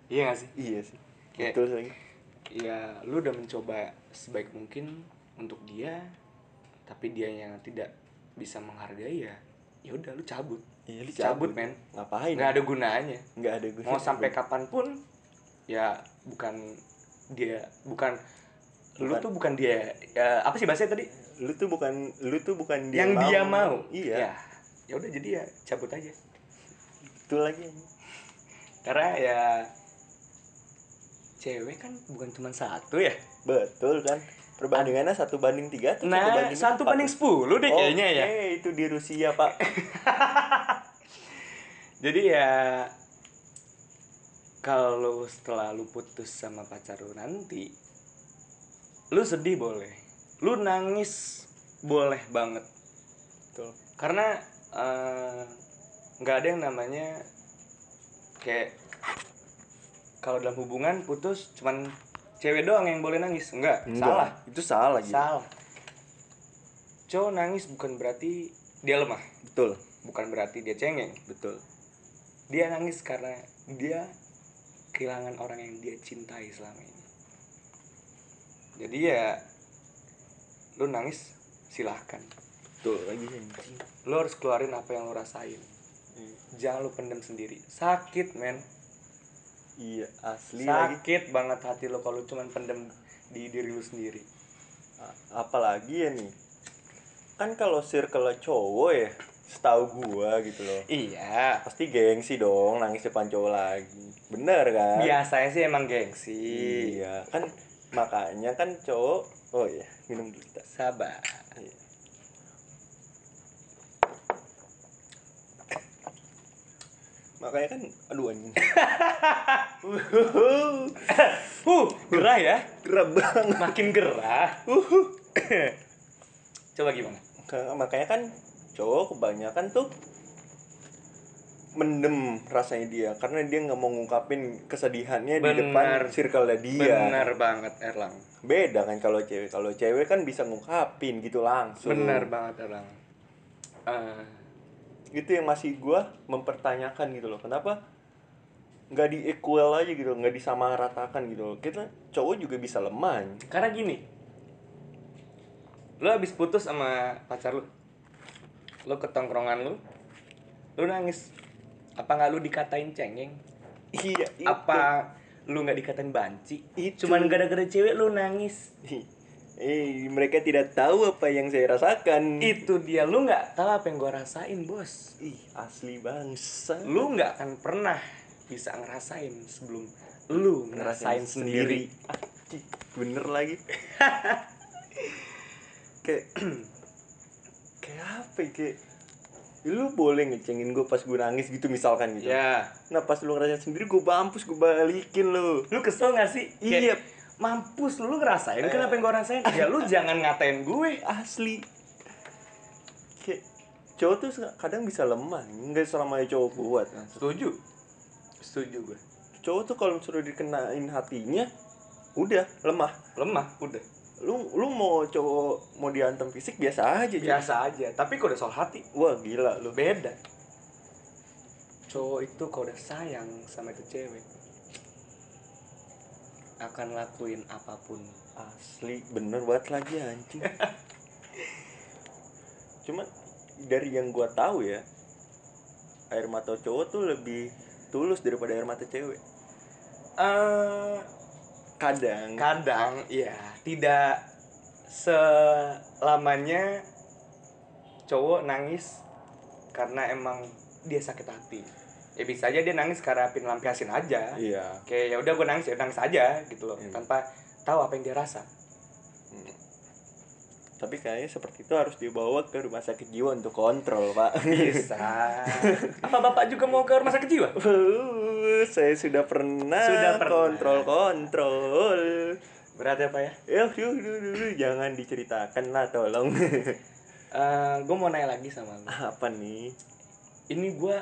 B: Iya gak sih?
A: Iya sih.
B: Kayak-
A: betul sih.
B: ya lu udah mencoba sebaik mungkin untuk dia tapi dia yang tidak bisa menghargai ya ya udah lu cabut.
A: Iya lu
B: cabut,
A: cabut.
B: men.
A: Ngapain?
B: Nggak ada gunanya.
A: Nggak ada gunanya.
B: Mau sampai kapan pun ya bukan dia bukan, lu
A: Bukan.
B: tuh bukan dia ya, apa sih bahasanya tadi?
A: Lu tuh bukan lu tuh bukan dia
B: yang dia mau?
A: Iya.
B: Ya ya udah jadi ya cabut aja.
A: Betul lagi.
B: Karena ya cewek kan bukan cuma satu ya.
A: Betul kan perbandingannya satu banding tiga atau
B: nah
A: banding
B: satu banding
A: ya?
B: sepuluh deh kayaknya ya.
A: Oke, itu di Rusia pak.
B: Jadi ya kalau setelah lu putus sama pacar lu nanti lu sedih boleh. Lu nangis boleh banget.
A: Betul.
B: Karena eh, nggak ada yang namanya kayak kalau dalam hubungan putus cuman cewek doang yang boleh nangis? Enggak,
A: Enggak,
B: salah.
A: Itu salah gitu
B: salah. Cowok nangis bukan berarti dia lemah.
A: Betul.
B: Bukan berarti dia cengeng.
A: Betul.
B: Dia nangis karena dia kehilangan orang yang dia cintai selama ini. Jadi ya lu nangis silahkan.
A: Betul lagi anjing
B: lu harus keluarin apa yang lu rasain.
A: Iya.
B: jangan lu pendem sendiri. Sakit men
A: iya asli lagi.
B: Sakit banget hati lo kalau cuman pendem di diri lu sendiri.
A: Apalagi ya nih? Kan kalau circle cowok ya setahu gua gitu loh.
B: Iya.
A: Pasti gengsi dong nangis depan cowok lagi. Bener kan?
B: Biasanya sih emang gengsi.
A: Iya kan makanya kan cowok oh iya minum dulu
B: sabar
A: makanya kan aduh anjing.
B: Uh gerah ya.
A: Gerah banget.
B: Makin gerah. Coba gimana?
A: Ka- makanya kan cowok kebanyakan tuh mendem rasanya dia karena dia nggak mau ngungkapin kesedihannya di
B: Bener.
A: depan circle dia.
B: Benar banget Erlang.
A: Beda kan kalau cewek. Kalau cewek kan bisa ngungkapin gitu langsung.
B: Benar banget Erlang. Eh,
A: itu yang masih gua mempertanyakan gitu loh. Kenapa nggak di equal aja gitu nggak disamaratakan gitu loh. Kita cowok juga bisa lemah
B: karena gini lo habis putus sama pacar lo ke tongkrongan lu lu nangis. Apa nggak lu dikatain cengeng?
A: Iya itu.
B: apa lu nggak dikatain banci?
A: Itu.
B: cuman gara-gara cewek lu nangis
A: eh mereka tidak tahu apa yang saya rasakan.
B: Itu dia lu nggak tahu apa yang gua rasain bos.
A: Ih asli bangsa.
B: Lu nggak akan pernah bisa ngerasain sebelum lu ngerasain sendiri.
A: Anjing, bener lagi. Kayak kayak apa ya kayak ya lu boleh ngecengin gue pas gue nangis gitu misalkan gitu.
B: Ya
A: nah pas lu ngerasain sendiri gue mampus gue balikin lu.
B: Lu kesel gak sih?
A: Iya.
B: Kayak, mampus lu ngerasain kan apa yang gua rasain? Ya lu jangan ngatain gue
A: asli. Kayak cowok tuh kadang bisa lemah. Nggak selama cowok kuat
B: setuju. Setuju gue.
A: Cowok tuh kalau suruh dikenain hatinya udah lemah.
B: Lemah udah.
A: Lu lu mau cowok mau diantem fisik biasa aja
B: biasa aja. Tapi kalau udah soal hati?
A: Wah gila lu.
B: Beda. Cowok itu kalau udah sayang sama itu cewek akan lakuin apa pun.
A: Asli bener banget lagi anjing. Cuman dari yang gua tahu ya air mata cowok tuh lebih tulus daripada air mata cewek.
B: Eh
A: kadang.
B: kadang ya tidak selamanya cowok nangis karena emang dia sakit hati ya bisa aja dia nangis karena pengen lampiasin aja.
A: Iya.
B: Kayak ya udah gue nangis ya nangis aja gitu loh.
A: Iya.
B: tanpa tahu apa yang dia rasa.
A: Hmm. tapi kayaknya seperti itu harus dibawa ke rumah sakit jiwa untuk kontrol pak.
B: Bisa. Apa bapak juga mau ke rumah sakit jiwa?
A: Uh, saya sudah pernah
B: Sudah pernah.
A: kontrol kontrol
B: berarti apa ya?
A: Ya duh, duh, duh, duh, jangan diceritakan lah tolong.
B: Gue mau nanya lagi sama lu.
A: Apa nih?
B: Ini gue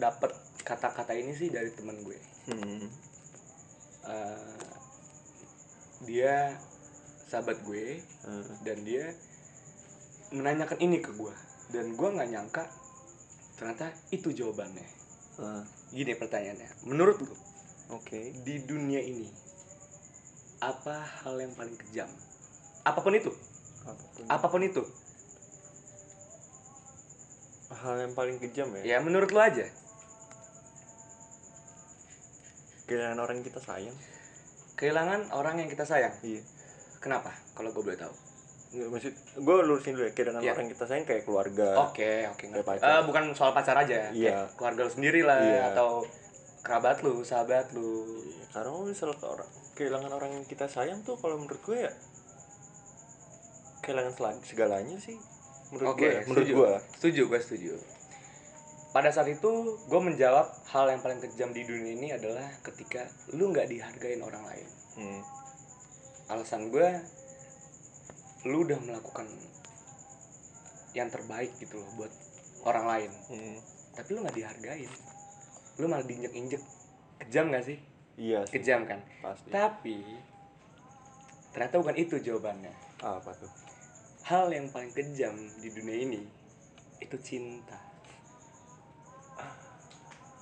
B: dapet kata-kata ini sih dari temen gue.
A: Hmm.
B: Eh, dia sahabat gue
A: eh,
B: dan dia menanyakan ini ke gue dan gue nggak nyangka ternyata itu jawabannya.
A: Eh,
B: gini pertanyaannya menurut lu
A: oke.
B: di dunia ini apa hal yang paling kejam? Apa pun itu.
A: Apa
B: pun. Apa pun itu.
A: Hal yang paling kejam ya?
B: Ya menurut lu aja
A: kehilangan orang yang kita sayang
B: kehilangan orang yang kita sayang
A: iya
B: kenapa kalau gue boleh tahu
A: Nggak, maksud gue lurusin dulu ya kehilangan
B: Iya.
A: orang yang kita sayang kayak keluarga
B: oke oke
A: pacar.
B: Eh, bukan soal pacar aja
A: Iya.
B: Kayak keluarga lu sendiri lah
A: Iya.
B: atau kerabat lu sahabat lu
A: Iya, karena misal ke orang kehilangan orang yang kita sayang tuh kalau menurut gue ya kehilangan segalanya sih menurut
B: Oke,
A: gue ya, menurut gue
B: Setuju, gue setuju. Pada saat itu, gue menjawab hal yang paling kejam di dunia ini adalah ketika lu nggak dihargain orang lain.
A: hmm.
B: Alasan gue, lu udah melakukan yang terbaik gitu loh buat orang lain.
A: Hmm.
B: Tapi lu nggak dihargain. Lu malah diinjek-injek. Kejam gak sih?
A: iya sih
B: Kejam kan?
A: pasti
B: Tapi, ternyata bukan itu jawabannya.
A: apa tuh
B: Hal yang paling kejam di dunia ini, itu cinta.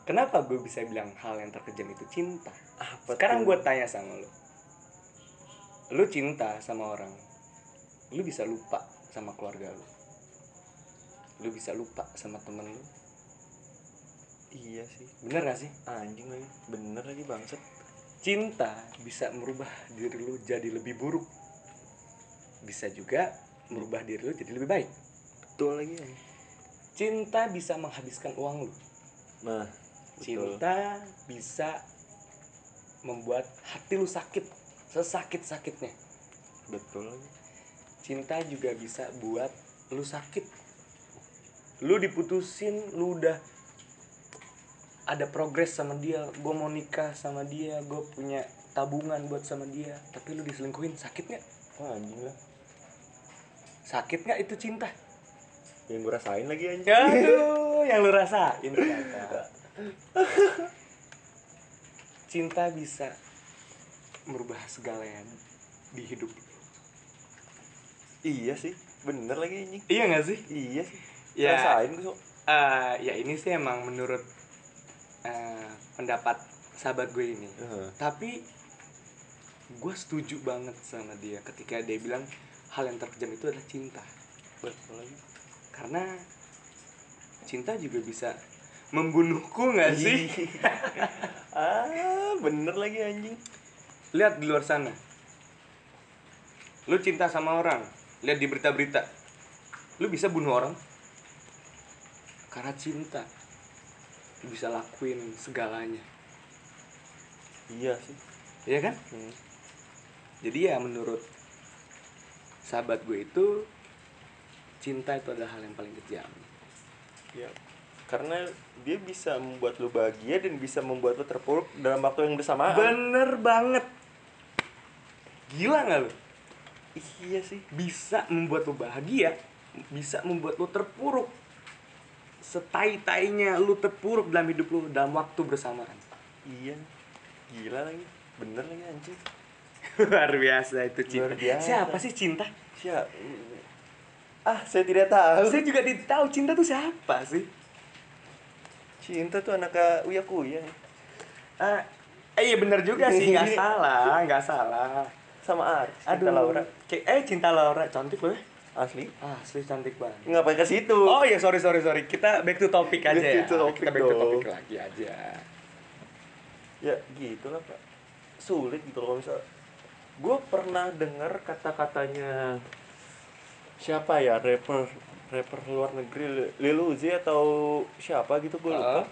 B: Kenapa gue bisa bilang hal yang terkejam itu cinta?
A: apa
B: Sekarang gue tanya sama lu. Lu cinta sama orang. Lu bisa lupa sama keluarga lu. Lu bisa lupa sama temen lu.
A: iya sih
B: Bener gak sih?
A: anjing lagi bener lagi bangsat
B: Cinta bisa merubah diri lu jadi lebih buruk. Bisa juga merubah diri lu jadi lebih baik.
A: betul lagi ya.
B: Cinta bisa menghabiskan uang lu.
A: nah betul.
B: Cinta bisa membuat hati lu sakit sesakit-sakitnya.
A: betul lagi
B: Cinta juga bisa buat lu sakit. Lu diputusin, lu udah ada progres sama dia, gue mau nikah sama dia, gue punya tabungan buat sama dia tapi lu diselingkuhin sakit nggak
A: Wah anjing lah.
B: sakit nggak itu cinta
A: Yang gue rasain lagi anjing.
B: aduh yang lu rasain ternyata cinta bisa merubah segalanya di hidup.
A: Iya sih, bener lagi anjing.
B: iya nggak sih
A: Iya sih.
B: Ya.
A: Rasain gue so.
B: Eh, ya ini sih emang menurut eh, pendapat sahabat gue ini
A: Heeh.
B: tapi gue setuju banget sama dia ketika dia bilang hal yang terkejam itu adalah cinta
A: Betul lagi.
B: karena cinta juga bisa membunuhku nggak sih?
A: Ah, bener lagi anjing.
B: lihat di luar sana. Lu cinta sama orang. Lihat di berita-berita. Lu bisa bunuh orang? Karena cinta. Lu bisa lakuin segalanya.
A: Iya sih.
B: Iya kan?
A: Hmm.
B: jadi ya menurut sahabat gue itu cinta itu adalah hal yang paling kejam.
A: Ya. Karena dia bisa membuat lu bahagia dan bisa membuat lu terpuruk dalam waktu yang bersamaan.
B: bener banget gila nggak lu
A: Iya sih.
B: bisa membuat lu bahagia bisa membuat lu terpuruk setai-tainya lu terpuruk dalam hidup lu dalam waktu bersamaan
A: Iya. Gila lagi. Bener lagi anjing.
B: luar biasa itu cinta
A: Luar biasa.
B: siapa sih cinta
A: Siap. Ah, saya tidak tahu.
B: saya juga tidak tahu cinta tuh siapa sih
A: Cinta tuh anak Uya Kuya.
B: Ah, eh iya bener juga sih nggak salah nggak salah
A: Sama Aris.
B: aduh
A: Cinta Laura.
B: Kayak- eh cinta Laura cantik loh ya
A: Asli.
B: asli cantik banget
A: Ngapain ke situ?
B: oh iya sorry sorry sorry kita back to topic aja
A: Back
B: ya
A: to topic
B: kita back to topic lagi aja
A: ya gitu lah pak sulit gitu kalau misal gue pernah dengar kata-katanya siapa ya rapper rapper luar negeri Lil Uzi atau siapa gitu gue lupa
B: Ah.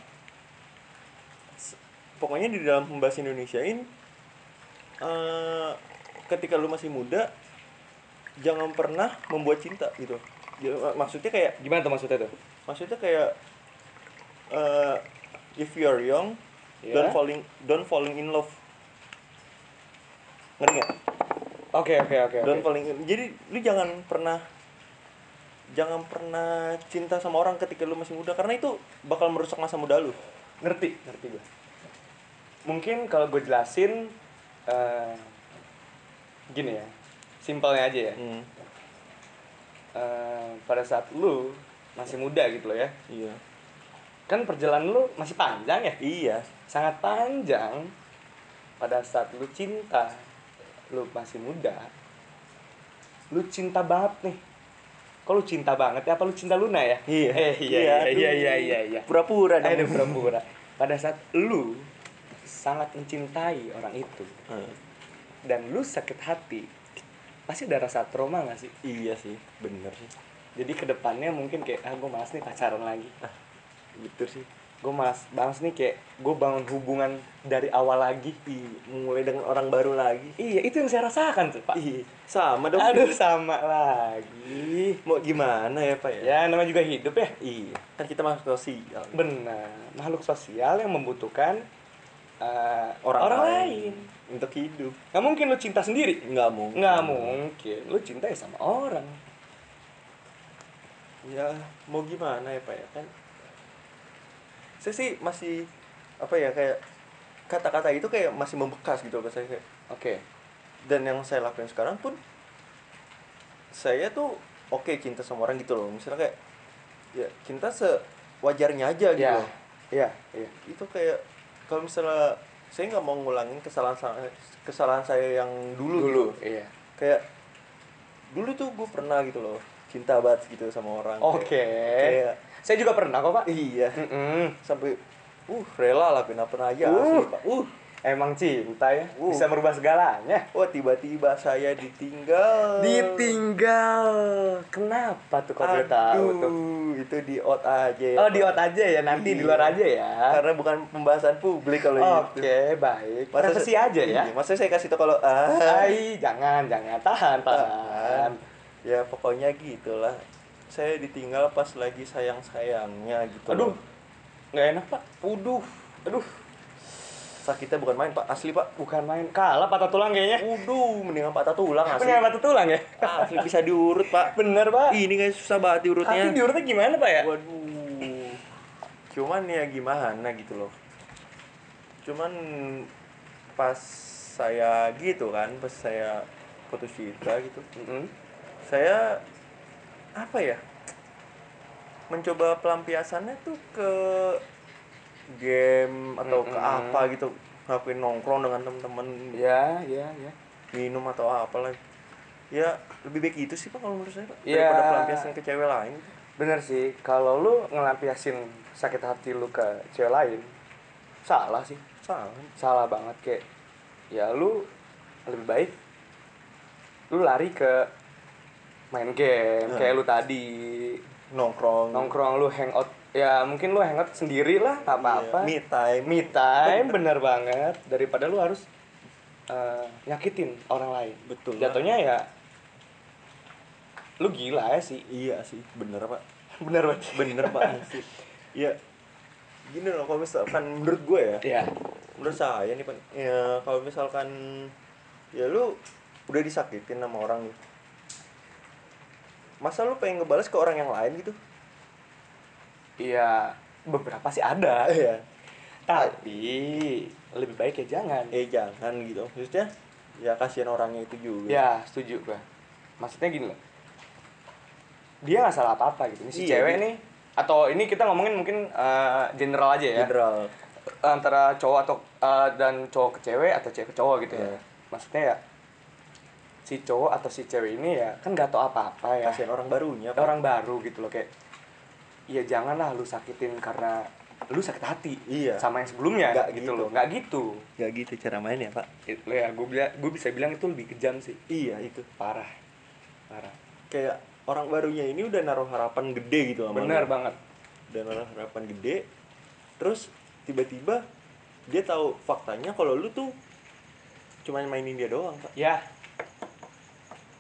A: Pokoknya di dalam bahasa Indonesiain eh ketika lu masih muda jangan pernah membuat cinta gitu Ya, mak- maksudnya kayak
B: gimana tuh maksudnya tuh
A: maksudnya kayak eh if you're young
B: Ya.
A: don't falling don't falling in love ngerti nggak
B: oke oke oke
A: don't
B: oke.
A: falling in jadi lu jangan pernah jangan pernah cinta sama orang ketika lu masih muda karena itu bakal merusak masa muda lu.
B: Ngerti ngerti gue mungkin kalau gue jelasin eh, gini ya simpelnya aja ya.
A: Hmm.
B: Eh, pada saat lu masih muda gitu loh ya.
A: Iya.
B: Kan perjalanan lu masih panjang ya?
A: Iya.
B: Sangat panjang. Pada saat lu cinta lu masih muda lu cinta banget nih kok lu cinta banget ya? Apa lu cinta Luna ya?
A: Iya
B: eh iya iya iya iya iya, iya.
A: pura-pura dong.
B: Pura-pura. Pada saat lu sangat mencintai orang itu
A: Hmm.
B: dan lu sakit hati pasti ada rasa trauma gak sih?
A: Iya sih bener sih.
B: Jadi ke depannya mungkin kayak ah gue malas nih pacaran lagi.
A: Gitu sih
B: gue malas banget nih kayak gue bangun hubungan dari awal lagi
A: Ih, mulai dengan orang baru lagi.
B: Iya itu yang saya rasakan tuh pak.
A: Ih, sama dong.
B: Aduh sama lagi.
A: Mau gimana ya pak ya?
B: Ya namanya juga hidup ya.
A: Iya. Kan kita masuk sosial.
B: Benar. Makhluk sosial yang membutuhkan eh,
A: Orang
B: orang,
A: lain.
B: lain.
A: untuk hidup.
B: Nggak mungkin lu cinta sendiri.
A: Nggak mungkin.
B: Nggak mungkin. Lu cinta ya sama orang.
A: Ya mau gimana ya pak ya? Kan saya sih masih apa ya kayak kata-kata itu kayak masih membekas gitu loh saya kayak
B: oke.
A: Dan yang saya lakuin sekarang pun saya tuh oke cinta sama orang gitu loh. Misalnya kayak ya cinta sewajarnya aja gitu
B: ya.
A: loh.
B: ya. Ya
A: itu kayak kalau misalnya saya nggak mau ngulangin kesalahan saya kesalahan saya yang dulu
B: dulu
A: gitu.
B: iya.
A: Kayak dulu tuh gue pernah gitu loh cinta banget gitu sama orang.
B: Oke.
A: Kayak, kayak
B: saya juga pernah kok pak.
A: Iya.
B: Mm-mm.
A: sampai uh rela lakuin apa aja
B: Uh.
A: asli, Pak. uh.
B: Emang cinta ya
A: Uh.
B: bisa merubah segalanya.
A: Wah tiba-tiba saya ditinggal.
B: Ditinggal. Kenapa tuh kalau boleh tahu tuh?
A: itu di out aja ya,
B: oh di out aja ya nanti di
A: Iya.
B: luar aja ya.
A: Karena bukan pembahasan publik kalau
B: oke
A: itu
B: baik.
A: Masa
B: privasi
A: saya-
B: aja ya?
A: Iya, masa saya kasih tau kalau ah.
B: Ay, jangan jangan. Tahan tahan.
A: Ya pokoknya gitulah saya ditinggal pas lagi sayang sayangnya gitu
B: aduh nggak enak pak
A: Uduh,
B: aduh
A: sakitnya bukan main pak asli pak
B: bukan main kalah patah tulang kayaknya
A: Waduh, mendingan patah tulang asli.
B: Bener patah tulang ya
A: Asli bisa diurut, Pak.
B: bener pak
A: Ini kayak susah banget diurutnya.
B: tapi diurutnya gimana pak ya
A: Waduh. Cuman ya gimana gitu loh. Cuman pas saya gitu kan, pas saya putus cinta gitu.
B: Mm-mm.
A: Saya apa ya? Mencoba pelampiasannya tuh ke game atau ke
B: Mm-mm.
A: apa gitu. Ngakuin nongkrong dengan temen-temen
B: ya ya ya
A: minum atau apa lah ya lebih baik itu sih pak kalau menurut saya pak
B: Ya.
A: daripada pelampiasan ke cewek lain
B: bener sih kalau lu ngelampiasin sakit hati lu ke cewek lain salah sih
A: salah
B: salah banget kayak ya lu lebih baik lu lari ke main game kayak lu tadi.
A: Nongkrong.
B: Nongkrong lu hangout. Ya mungkin lu hangout sendiri lah nggak apa-apa.
A: Iya, me time.
B: Me time bener banget. Daripada lu harus eh, nyakitin orang lain.
A: Betul.
B: Jatuhnya ya lu gila ya sih.
A: Iya sih bener pak.
B: Bener banget
A: bener pak. Sih iya. Gini loh kalau misalkan menurut gue ya.
B: Ya
A: menurut saya nih pak. Ya kalau misalkan ya lu udah disakitin sama orang nih masa lu pengen ngebales ke orang yang lain gitu?
B: Iya beberapa sih ada.
A: Iya.
B: Tapi lebih baik ya jangan.
A: Eh jangan gitu. Maksudnya ya kasihan orangnya itu juga.
B: Ya setuju gua. Maksudnya gini loh. Dia nggak salah apa apa gitu. Ini si
A: Iya,
B: cewek
A: dia-
B: nih. Atau ini kita ngomongin mungkin eh, general aja ya.
A: General.
B: Antara cowok atau eh, dan cowok ke cewek atau cewek ke cowok gitu ya.
A: Iya.
B: maksudnya ya si cowok atau si cewek ini ya kan nggak tau apa apa ya.
A: Kasihan orang barunya Pak.
B: orang baru gitu loh kayak ya janganlah lu sakitin karena lu sakit hati
A: Iya.
B: sama yang sebelumnya
A: Nggak
B: gitu,
A: gitu.
B: loh. Nggak gitu.
A: Gak gitu cara mainnya pak.
B: It- ya gue bila gue bisa bilang itu lebih kejam sih.
A: Iya itu.
B: Parah. Parah.
A: Kayak orang barunya ini udah naruh harapan gede gitu sama
B: bener
A: lu.
B: banget.
A: Udah naruh harapan gede Terus tiba-tiba dia tahu faktanya kalau lu tuh cuma mainin dia doang pak.
B: Ya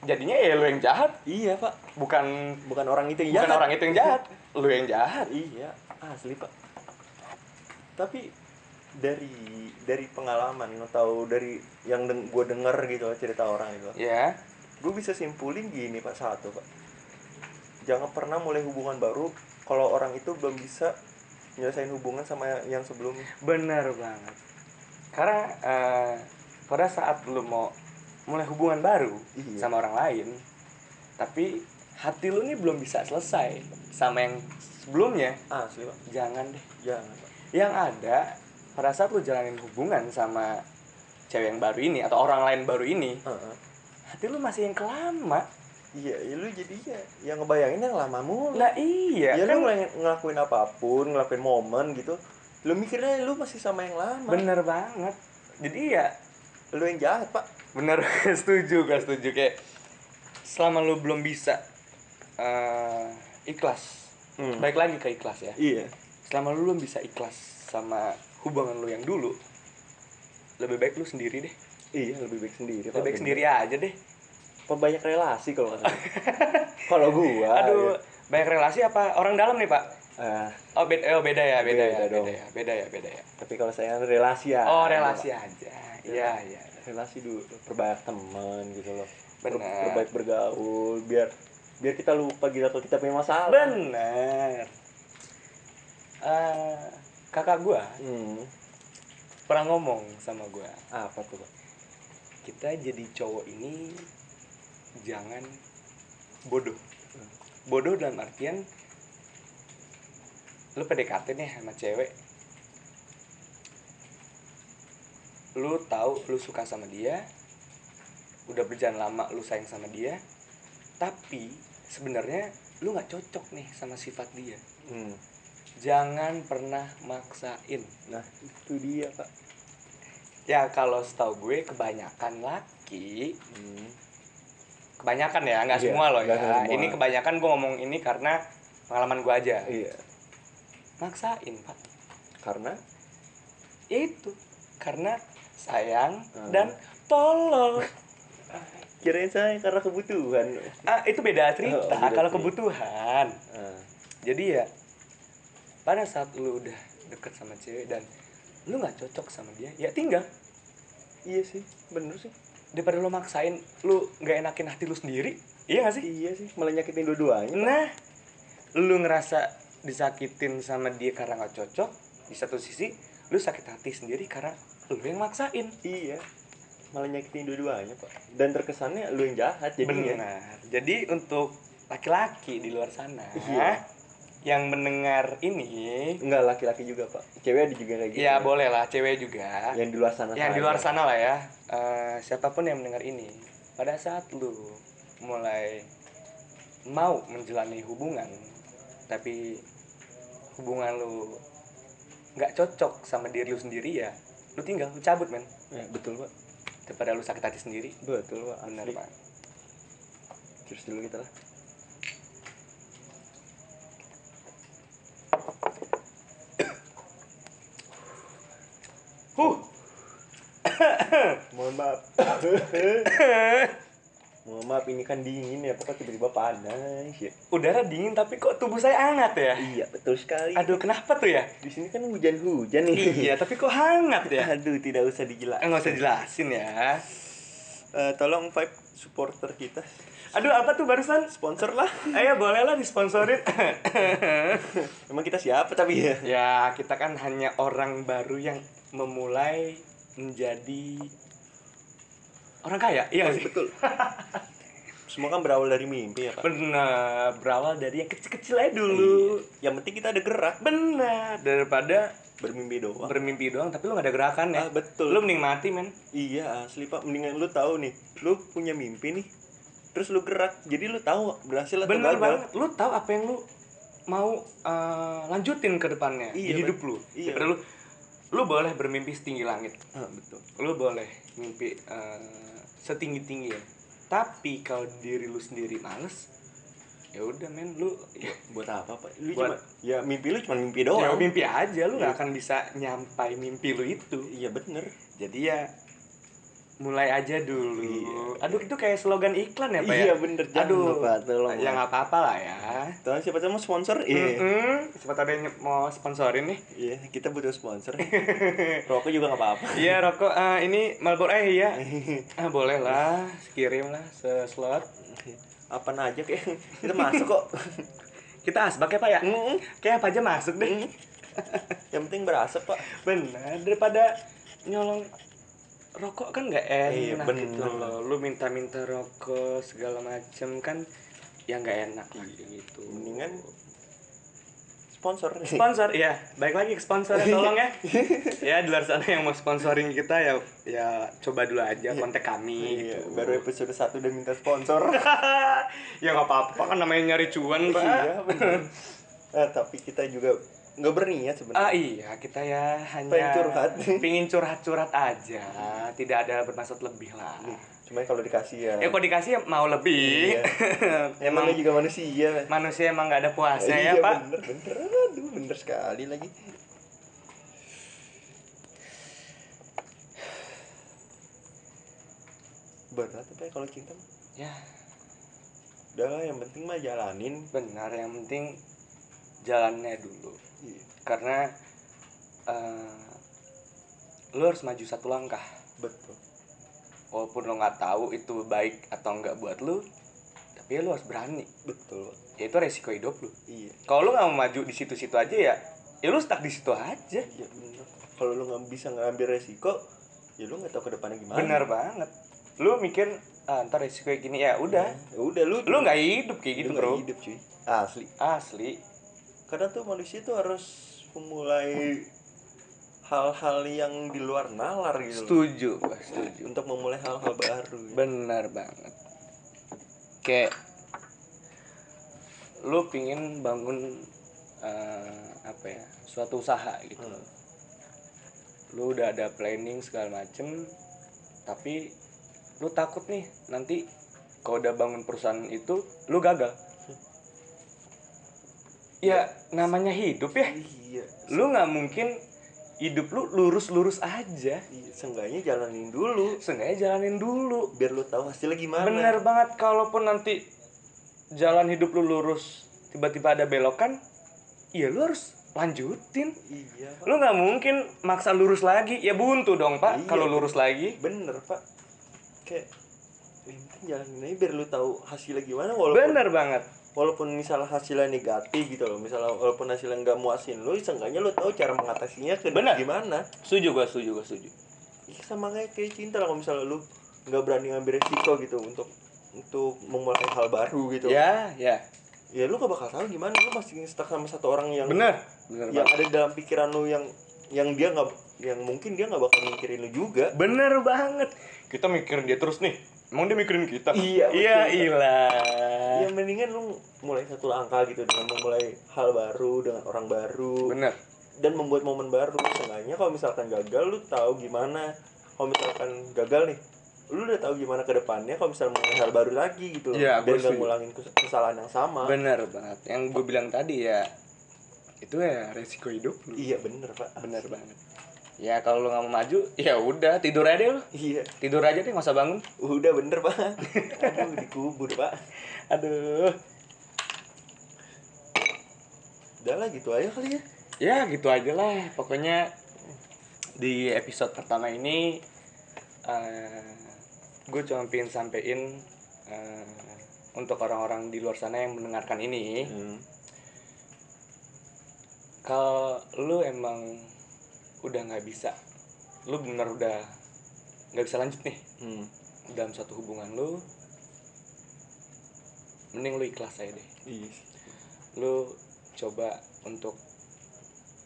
B: jadinya ya lu yang jahat.
A: Iya pak.
B: Bukan
A: Bukan orang itu yang
B: bukan
A: jahat.
B: orang itu yang jahat. Lu yang jahat.
A: Iya asli pak. Tapi dari dari pengalaman atau dari yang deng gue denger gitu cerita orang itu
B: ya
A: gue bisa simpulin gini pak satu pak. Jangan pernah mulai hubungan baru kalau orang itu belum bisa nyelesain hubungan sama yang sebelumnya.
B: Bener banget. Karena eh, pada saat lu mau mulai hubungan baru
A: Iya.
B: sama orang lain tapi hati lu nih belum bisa selesai sama yang sebelumnya.
A: Asli pak.
B: Jangan deh.
A: Jangan pak.
B: Yang ada pada saat lu jalanin hubungan sama cewek yang baru ini atau orang lain baru ini.
A: Heeh.
B: hati lu masih yang kelama.
A: Iya ya lu jadi ya yang ngebayangin yang lama mulu.
B: Lah iya
A: ya
B: kan
A: lu ngel- ngelakuin apa pun ngelakuin momen gitu lu mikirnya lu masih sama yang lama.
B: Bener banget. Jadi ya
A: lu yang jahat pak
B: bener setuju gak setuju. Kayak selama lu belum bisa eh, ikhlas
A: Hmm.
B: baik lagi ke ikhlas ya.
A: Iya.
B: Selama lu belum bisa ikhlas sama hubungan lu yang dulu lebih baik lu sendiri deh.
A: Iya lebih baik sendiri.
B: Lebih baik sendiri aja deh.
A: Perbanyak relasi kalau nggak salah. Kalau gua
B: aduh
A: ya.
B: banyak relasi apa orang dalam nih pak?
A: Ah,
B: oh beda oh beda ya beda, ya
A: Beda
B: beda
A: dong.
B: ya beda ya beda ya.
A: Tapi kalau saya relasi ya.
B: Oh relasi aja. Iya. iya
A: relasi dulu perbanyak teman gitu loh. Per-
B: Benar.
A: perbaik bergaul biar biar kita lupa gitu kalau kita punya masalah.
B: Bener Eh, kakak gua
A: hmm.
B: pernah ngomong sama gua.
A: Apa tuh
B: kita jadi cowok ini jangan bodoh. Bodoh dalam artian lu PDKT nih sama cewek lu tahu lu suka sama dia udah berjalan lama lu sayang sama dia tapi sebenarnya lu nggak cocok nih sama sifat dia.
A: Hmm.
B: jangan pernah maksain.
A: Nah itu dia pak
B: ya kalau setahu gue kebanyakan laki
A: hmm.
B: kebanyakan ya nggak
A: Iya,
B: semua loh ya.
A: semua.
B: ini kebanyakan gue ngomong ini karena pengalaman gue aja.
A: Iya.
B: Maksain pak.
A: Karena?
B: Ya itu karena sayang
A: Hmm.
B: dan tolong
A: kirain saya karena kebutuhan.
B: Ah itu beda cerita.
A: Oh, beda
B: kalau
A: cerita.
B: kebutuhan.
A: Ah,
B: jadi ya pada saat lu udah deket sama cewek dan lu nggak cocok sama dia ya tinggal.
A: Iya sih bener sih.
B: Daripada lu maksain lu nggak enakin hati lu sendiri iya gak sih?
A: Iya sih malah nyakitin dua-duanya
B: nah lu ngerasa disakitin sama dia karena nggak cocok di satu sisi lu sakit hati sendiri karena lu yang maksain.
A: Iya. Malah nyakitin dua-duanya pak. Dan terkesannya lu yang jahat jadinya.
B: Benar. Jadi untuk laki-laki di luar sana
A: Iya.
B: yang mendengar ini
A: enggak laki-laki juga pak. Cewek ada juga kayak gitu.
B: Ya boleh lah cewek juga.
A: Yang di luar sana
B: yang di luar sana lah ya. Eh, siapa pun yang mendengar ini pada saat lu mulai mau menjalani hubungan tapi hubungan lu nggak cocok sama diri lu sendiri ya lu tinggal lu cabut men
A: ya, betul pak
B: daripada lu sakit hati sendiri
A: betul pak
B: benar pak
A: terus dulu kita lah
B: huh
A: mohon maaf maaf ini kan dingin ya pokoknya tiba-tiba panas ya?
B: Udara dingin tapi kok tubuh saya hangat ya?
A: Iya betul sekali.
B: Aduh kenapa tuh ya?
A: Di sini kan hujan-hujan nih.
B: Iya tapi kok hangat ya?
A: Aduh tidak usah dijelaskan
B: Eh, nggak usah jelasin ya.
A: Eh, tolong Vibe supporter kita.
B: Aduh apa tuh barusan?
A: Sponsor lah.
B: Ayo boleh lah disponsorin.
A: Emang kita siapa tapi ya?
B: Ya kita kan hanya orang baru yang memulai menjadi orang kaya iya sih?
A: Betul semua kan berawal dari mimpi ya pak?
B: Benar berawal dari yang kecil-kecil aja dulu.
A: Iya. yang penting kita ada gerak.
B: Benar daripada
A: bermimpi doang.
B: bermimpi doang tapi lu gak ada gerakan ya?
A: Ah, betul.
B: lu mending mati men.
A: Iya asli pak. Mendingan lu tahu nih lu punya mimpi nih terus lu gerak. Jadi lu tahu berhasil atau
B: bener
A: gagal.
B: banget. Lu tahu apa yang lu mau eh, lanjutin ke depannya
A: Iya,
B: di hidup lu.
A: Iya.
B: Daripada lu lu boleh bermimpi setinggi langit.
A: Ah, betul.
B: Lu boleh mimpi eh, setinggi tinggi ya tapi kalau diri lu sendiri males ya udah men lu ya,
A: buat apa pak? Lu
B: Buat-
A: cuma ya mimpi lu cuma mimpi
B: ya
A: doang.
B: mimpi aja lu nggak
A: Iya.
B: akan bisa nyampai mimpi lu itu.
A: Iya bener.
B: Jadi ya mulai aja dulu.
A: Iya.
B: aduh itu kayak slogan iklan ya pak
A: iya
B: ya
A: bener jangan
B: aduh
A: lupa tolong
B: ya nggak apa-apa lah ya.
A: Tolong siapa tahu mau sponsor? Iya.
B: Mm-mm. siapa tahu ada yang mau sponsorin nih.
A: Iya kita butuh sponsor. Rokok juga nggak apa-apa.
B: Iya rokok eh, ini Marlboro eh iya. Ah boleh lah kirim lah seslot.
A: Apa aja kayak kita masuk kok.
B: Kita asbak ya pak ya?
A: Mm-mm.
B: kayak apa aja masuk deh.
A: Mm. yang penting berasap pak.
B: Benar daripada nyolong rokok kan nggak
A: Iya,
B: enak
A: bener.
B: gitu loh. Lu minta-minta rokok segala macem kan ya nggak enak gitu.
A: Mendingan sponsor.
B: Sponsor ya baik lagi ke sponsor ya tolong ya. Ya di luar sana yang mau sponsoring kita ya ya coba dulu aja kontak kami
A: Iya,
B: gitu.
A: baru episode 1 udah minta sponsor.
B: Ya nggak apa-apa kan namanya nyari cuan pak.
A: Iya bener. Eh, tapi kita juga nggak berniat sebenarnya
B: Ah iya, kita ya hanya
A: Pengen curhat.
B: Pingin curhat-curhat aja, tidak ada bermaksud lebih lah.
A: cuma kalau dikasih ya
B: Ya kok dikasih ya mau lebih.
A: Iya.
B: emang
A: juga manusia
B: manusia emang nggak ada puasnya
A: iya
B: ya pak.
A: bener bener aduh bener sekali lagi berat apa ya kalau cinta mah?
B: Ya
A: udah lah yang penting mah jalanin
B: benar, yang penting jalannya dulu.
A: Iya
B: Karena eh lu harus maju satu langkah.
A: betul
B: Walaupun lo nggak tahu itu baik atau enggak buat lu, tapi ya lu harus berani.
A: betul
B: Ya itu resiko hidup lu.
A: iya
B: Kalau lu nggak mau maju di situ-situ aja ya, ya lu stuck di situ aja.
A: iya kalau lu nggak bisa ngambil resiko ya lu nggak tahu ke depannya gimana
B: Bener banget. Lu mikir ah, ntar resiko kayak gini ya udah.
A: Ya udah lu
B: Lu nggak hidup kayak gitu
A: lu nggak
B: bro.
A: hidup cuy asli
B: Asli.
A: Kadang tuh manusia tuh harus memulai hal-hal yang di luar nalar gitu.
B: Setuju, gua setuju.
A: untuk memulai hal-hal baru gitu.
B: Benar banget. Kayak lu pingin bangun eh, apa ya suatu usaha gitu.
A: Hmm.
B: Lu udah ada planning segala macem, tapi lu takut nih nanti kalau udah bangun perusahaan itu lu gagal. Ya namanya hidup ya.
A: iya
B: Lu nggak mungkin hidup lu lurus-lurus aja.
A: iya seenggaknya jalanin dulu
B: Seenggaknya jalanin dulu.
A: biar lu tahu hasilnya gimana
B: Bener banget kalaupun nanti jalan hidup lu lurus tiba-tiba ada belokan, iya lu harus lanjutin
A: iya Pak.
B: lu nggak mungkin maksa lurus lagi ya buntu dong pak
A: Iya.
B: kalau lurus lagi
A: bener pak kayak yang penting jalanin aja biar lu tahu hasilnya gimana walaupun
B: bener banget
A: walaupun misalnya hasilnya negatif gitu loh misalnya walaupun hasilnya nggak muasin lu seenggaknya lu tahu cara mengatasinya ke
B: Bener.
A: gimana.
B: Setuju gua setuju gua setuju.
A: Iya, sama kayak kayak cinta lah kalau misalnya lu nggak berani ngambil resiko gitu untuk untuk memulai hal baru gitu.
B: Ya ya.
A: Ya lu gak bakal tahu gimana lu masih stuck sama satu orang yang
B: bener bener
A: yang
B: banget.
A: ada dalam pikiran lu yang yang dia nggak yang mungkin dia nggak bakal mikirin lu juga.
B: Bener banget. Kita mikirin dia terus nih emang dia mikirin kita?
A: Iya,
B: iya ilah
A: ya mendingan lu mulai satu langkah gitu dengan memulai hal baru dengan orang baru.
B: Bener.
A: Dan membuat momen baru. Seenggaknya kalau misalkan gagal lu tahu gimana. Kalau misalkan gagal nih lu udah tahu gimana ke depannya kalau misalnya mulai hal baru lagi gitu. Loh
B: gua
A: nggak
B: setuju.
A: ngulangin kes- kesalahan yang sama.
B: Bener banget. Yang gue bilang tadi ya itu ya resiko hidup lu.
A: Iya bener pak.
B: Bener banget ya kalau lu nggak mau maju ya udah tidur aja deh lu.
A: Iya.
B: Tidur aja deh nggak usah bangun.
A: Udah bener pak. Aduh dikubur pak.
B: Aduh.
A: Udah lah gitu aja kali ya.
B: Ya gitu aja lah. Pokoknya di episode pertama ini gue cuma pengen sampein eh, untuk orang-orang di luar sana yang mendengarkan ini.
A: Hmm.
B: kalau lu emang udah nggak bisa. Lu bener udah nggak bisa lanjut nih.
A: Hmm.
B: dalam satu hubungan lu mending lu ikhlas aja deh.
A: Iya.
B: lu coba untuk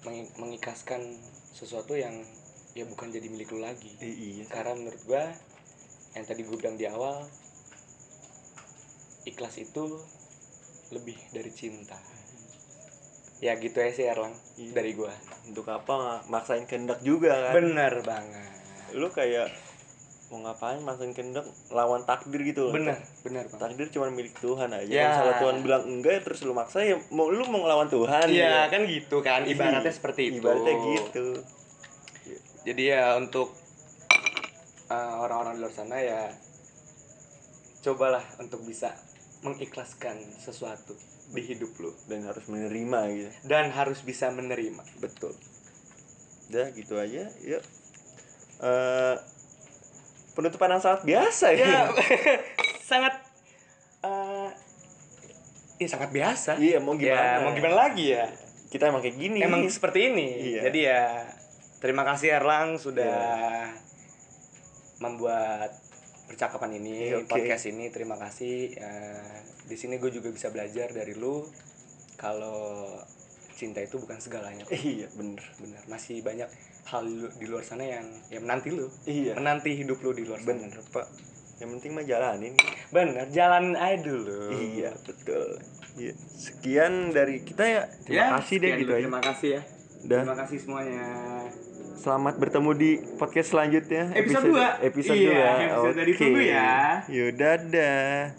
B: mengi- mengikhlaskan sesuatu yang ya bukan jadi milik lu lagi.
A: I- iya
B: karena menurut gua yang tadi gue bilang di awal ikhlas itu lebih dari cinta ya gitu ya sih Erlang
A: Iya.
B: dari gua.
A: Untuk apa maksain kehendak juga kan?
B: Bener banget.
A: Lu kayak mau ngapain maksain kehendak lawan takdir gitu loh?
B: Bener bener banget.
A: Takdir cuma milik Tuhan aja.
B: Ya.
A: kalau Tuhan bilang enggak ya terus lu maksa ya mau lu mau ngelawan Tuhan
B: Iya
A: ya.
B: kan gitu kan ibaratnya seperti itu.
A: ibaratnya gitu.
B: Jadi ya untuk uh, orang-orang di luar sana ya cobalah untuk bisa mengikhlaskan sesuatu di hidup lu
A: dan harus menerima gitu.
B: Dan harus bisa menerima.
A: Betul. Udah gitu aja. Yuk. Eh, penutupan yang sangat biasa ya,
B: ya sangat uh, ya sangat biasa.
A: Iya mau
B: ya
A: gimana?
B: mau gimana lagi ya?
A: Kita emang kayak gini.
B: Emang seperti ini.
A: Iya.
B: jadi ya terima kasih Erlang sudah membuat percakapan ini
A: oke.
B: podcast ini. Terima kasih. Eh, di sini gue juga bisa belajar dari lu. Kalau cinta itu bukan segalanya.
A: Iya bener.
B: Benar masih banyak hal di luar sana yang yang menanti lu.
A: Iya.
B: Menanti hidup lu di luar sana.
A: Bener pak. Yang penting mah jalanin.
B: Bener jalan aja dulu.
A: Iya betul. Iya. sekian dari kita ya. Terima kasih deh gitu
B: dulu.
A: aja.
B: Terima kasih ya.
A: Dan
B: terima kasih semuanya
A: selamat bertemu di podcast selanjutnya
B: Episode dua.
A: episode
B: Iya,
A: 2
B: episode dari tunggu ya.
A: yaudah dah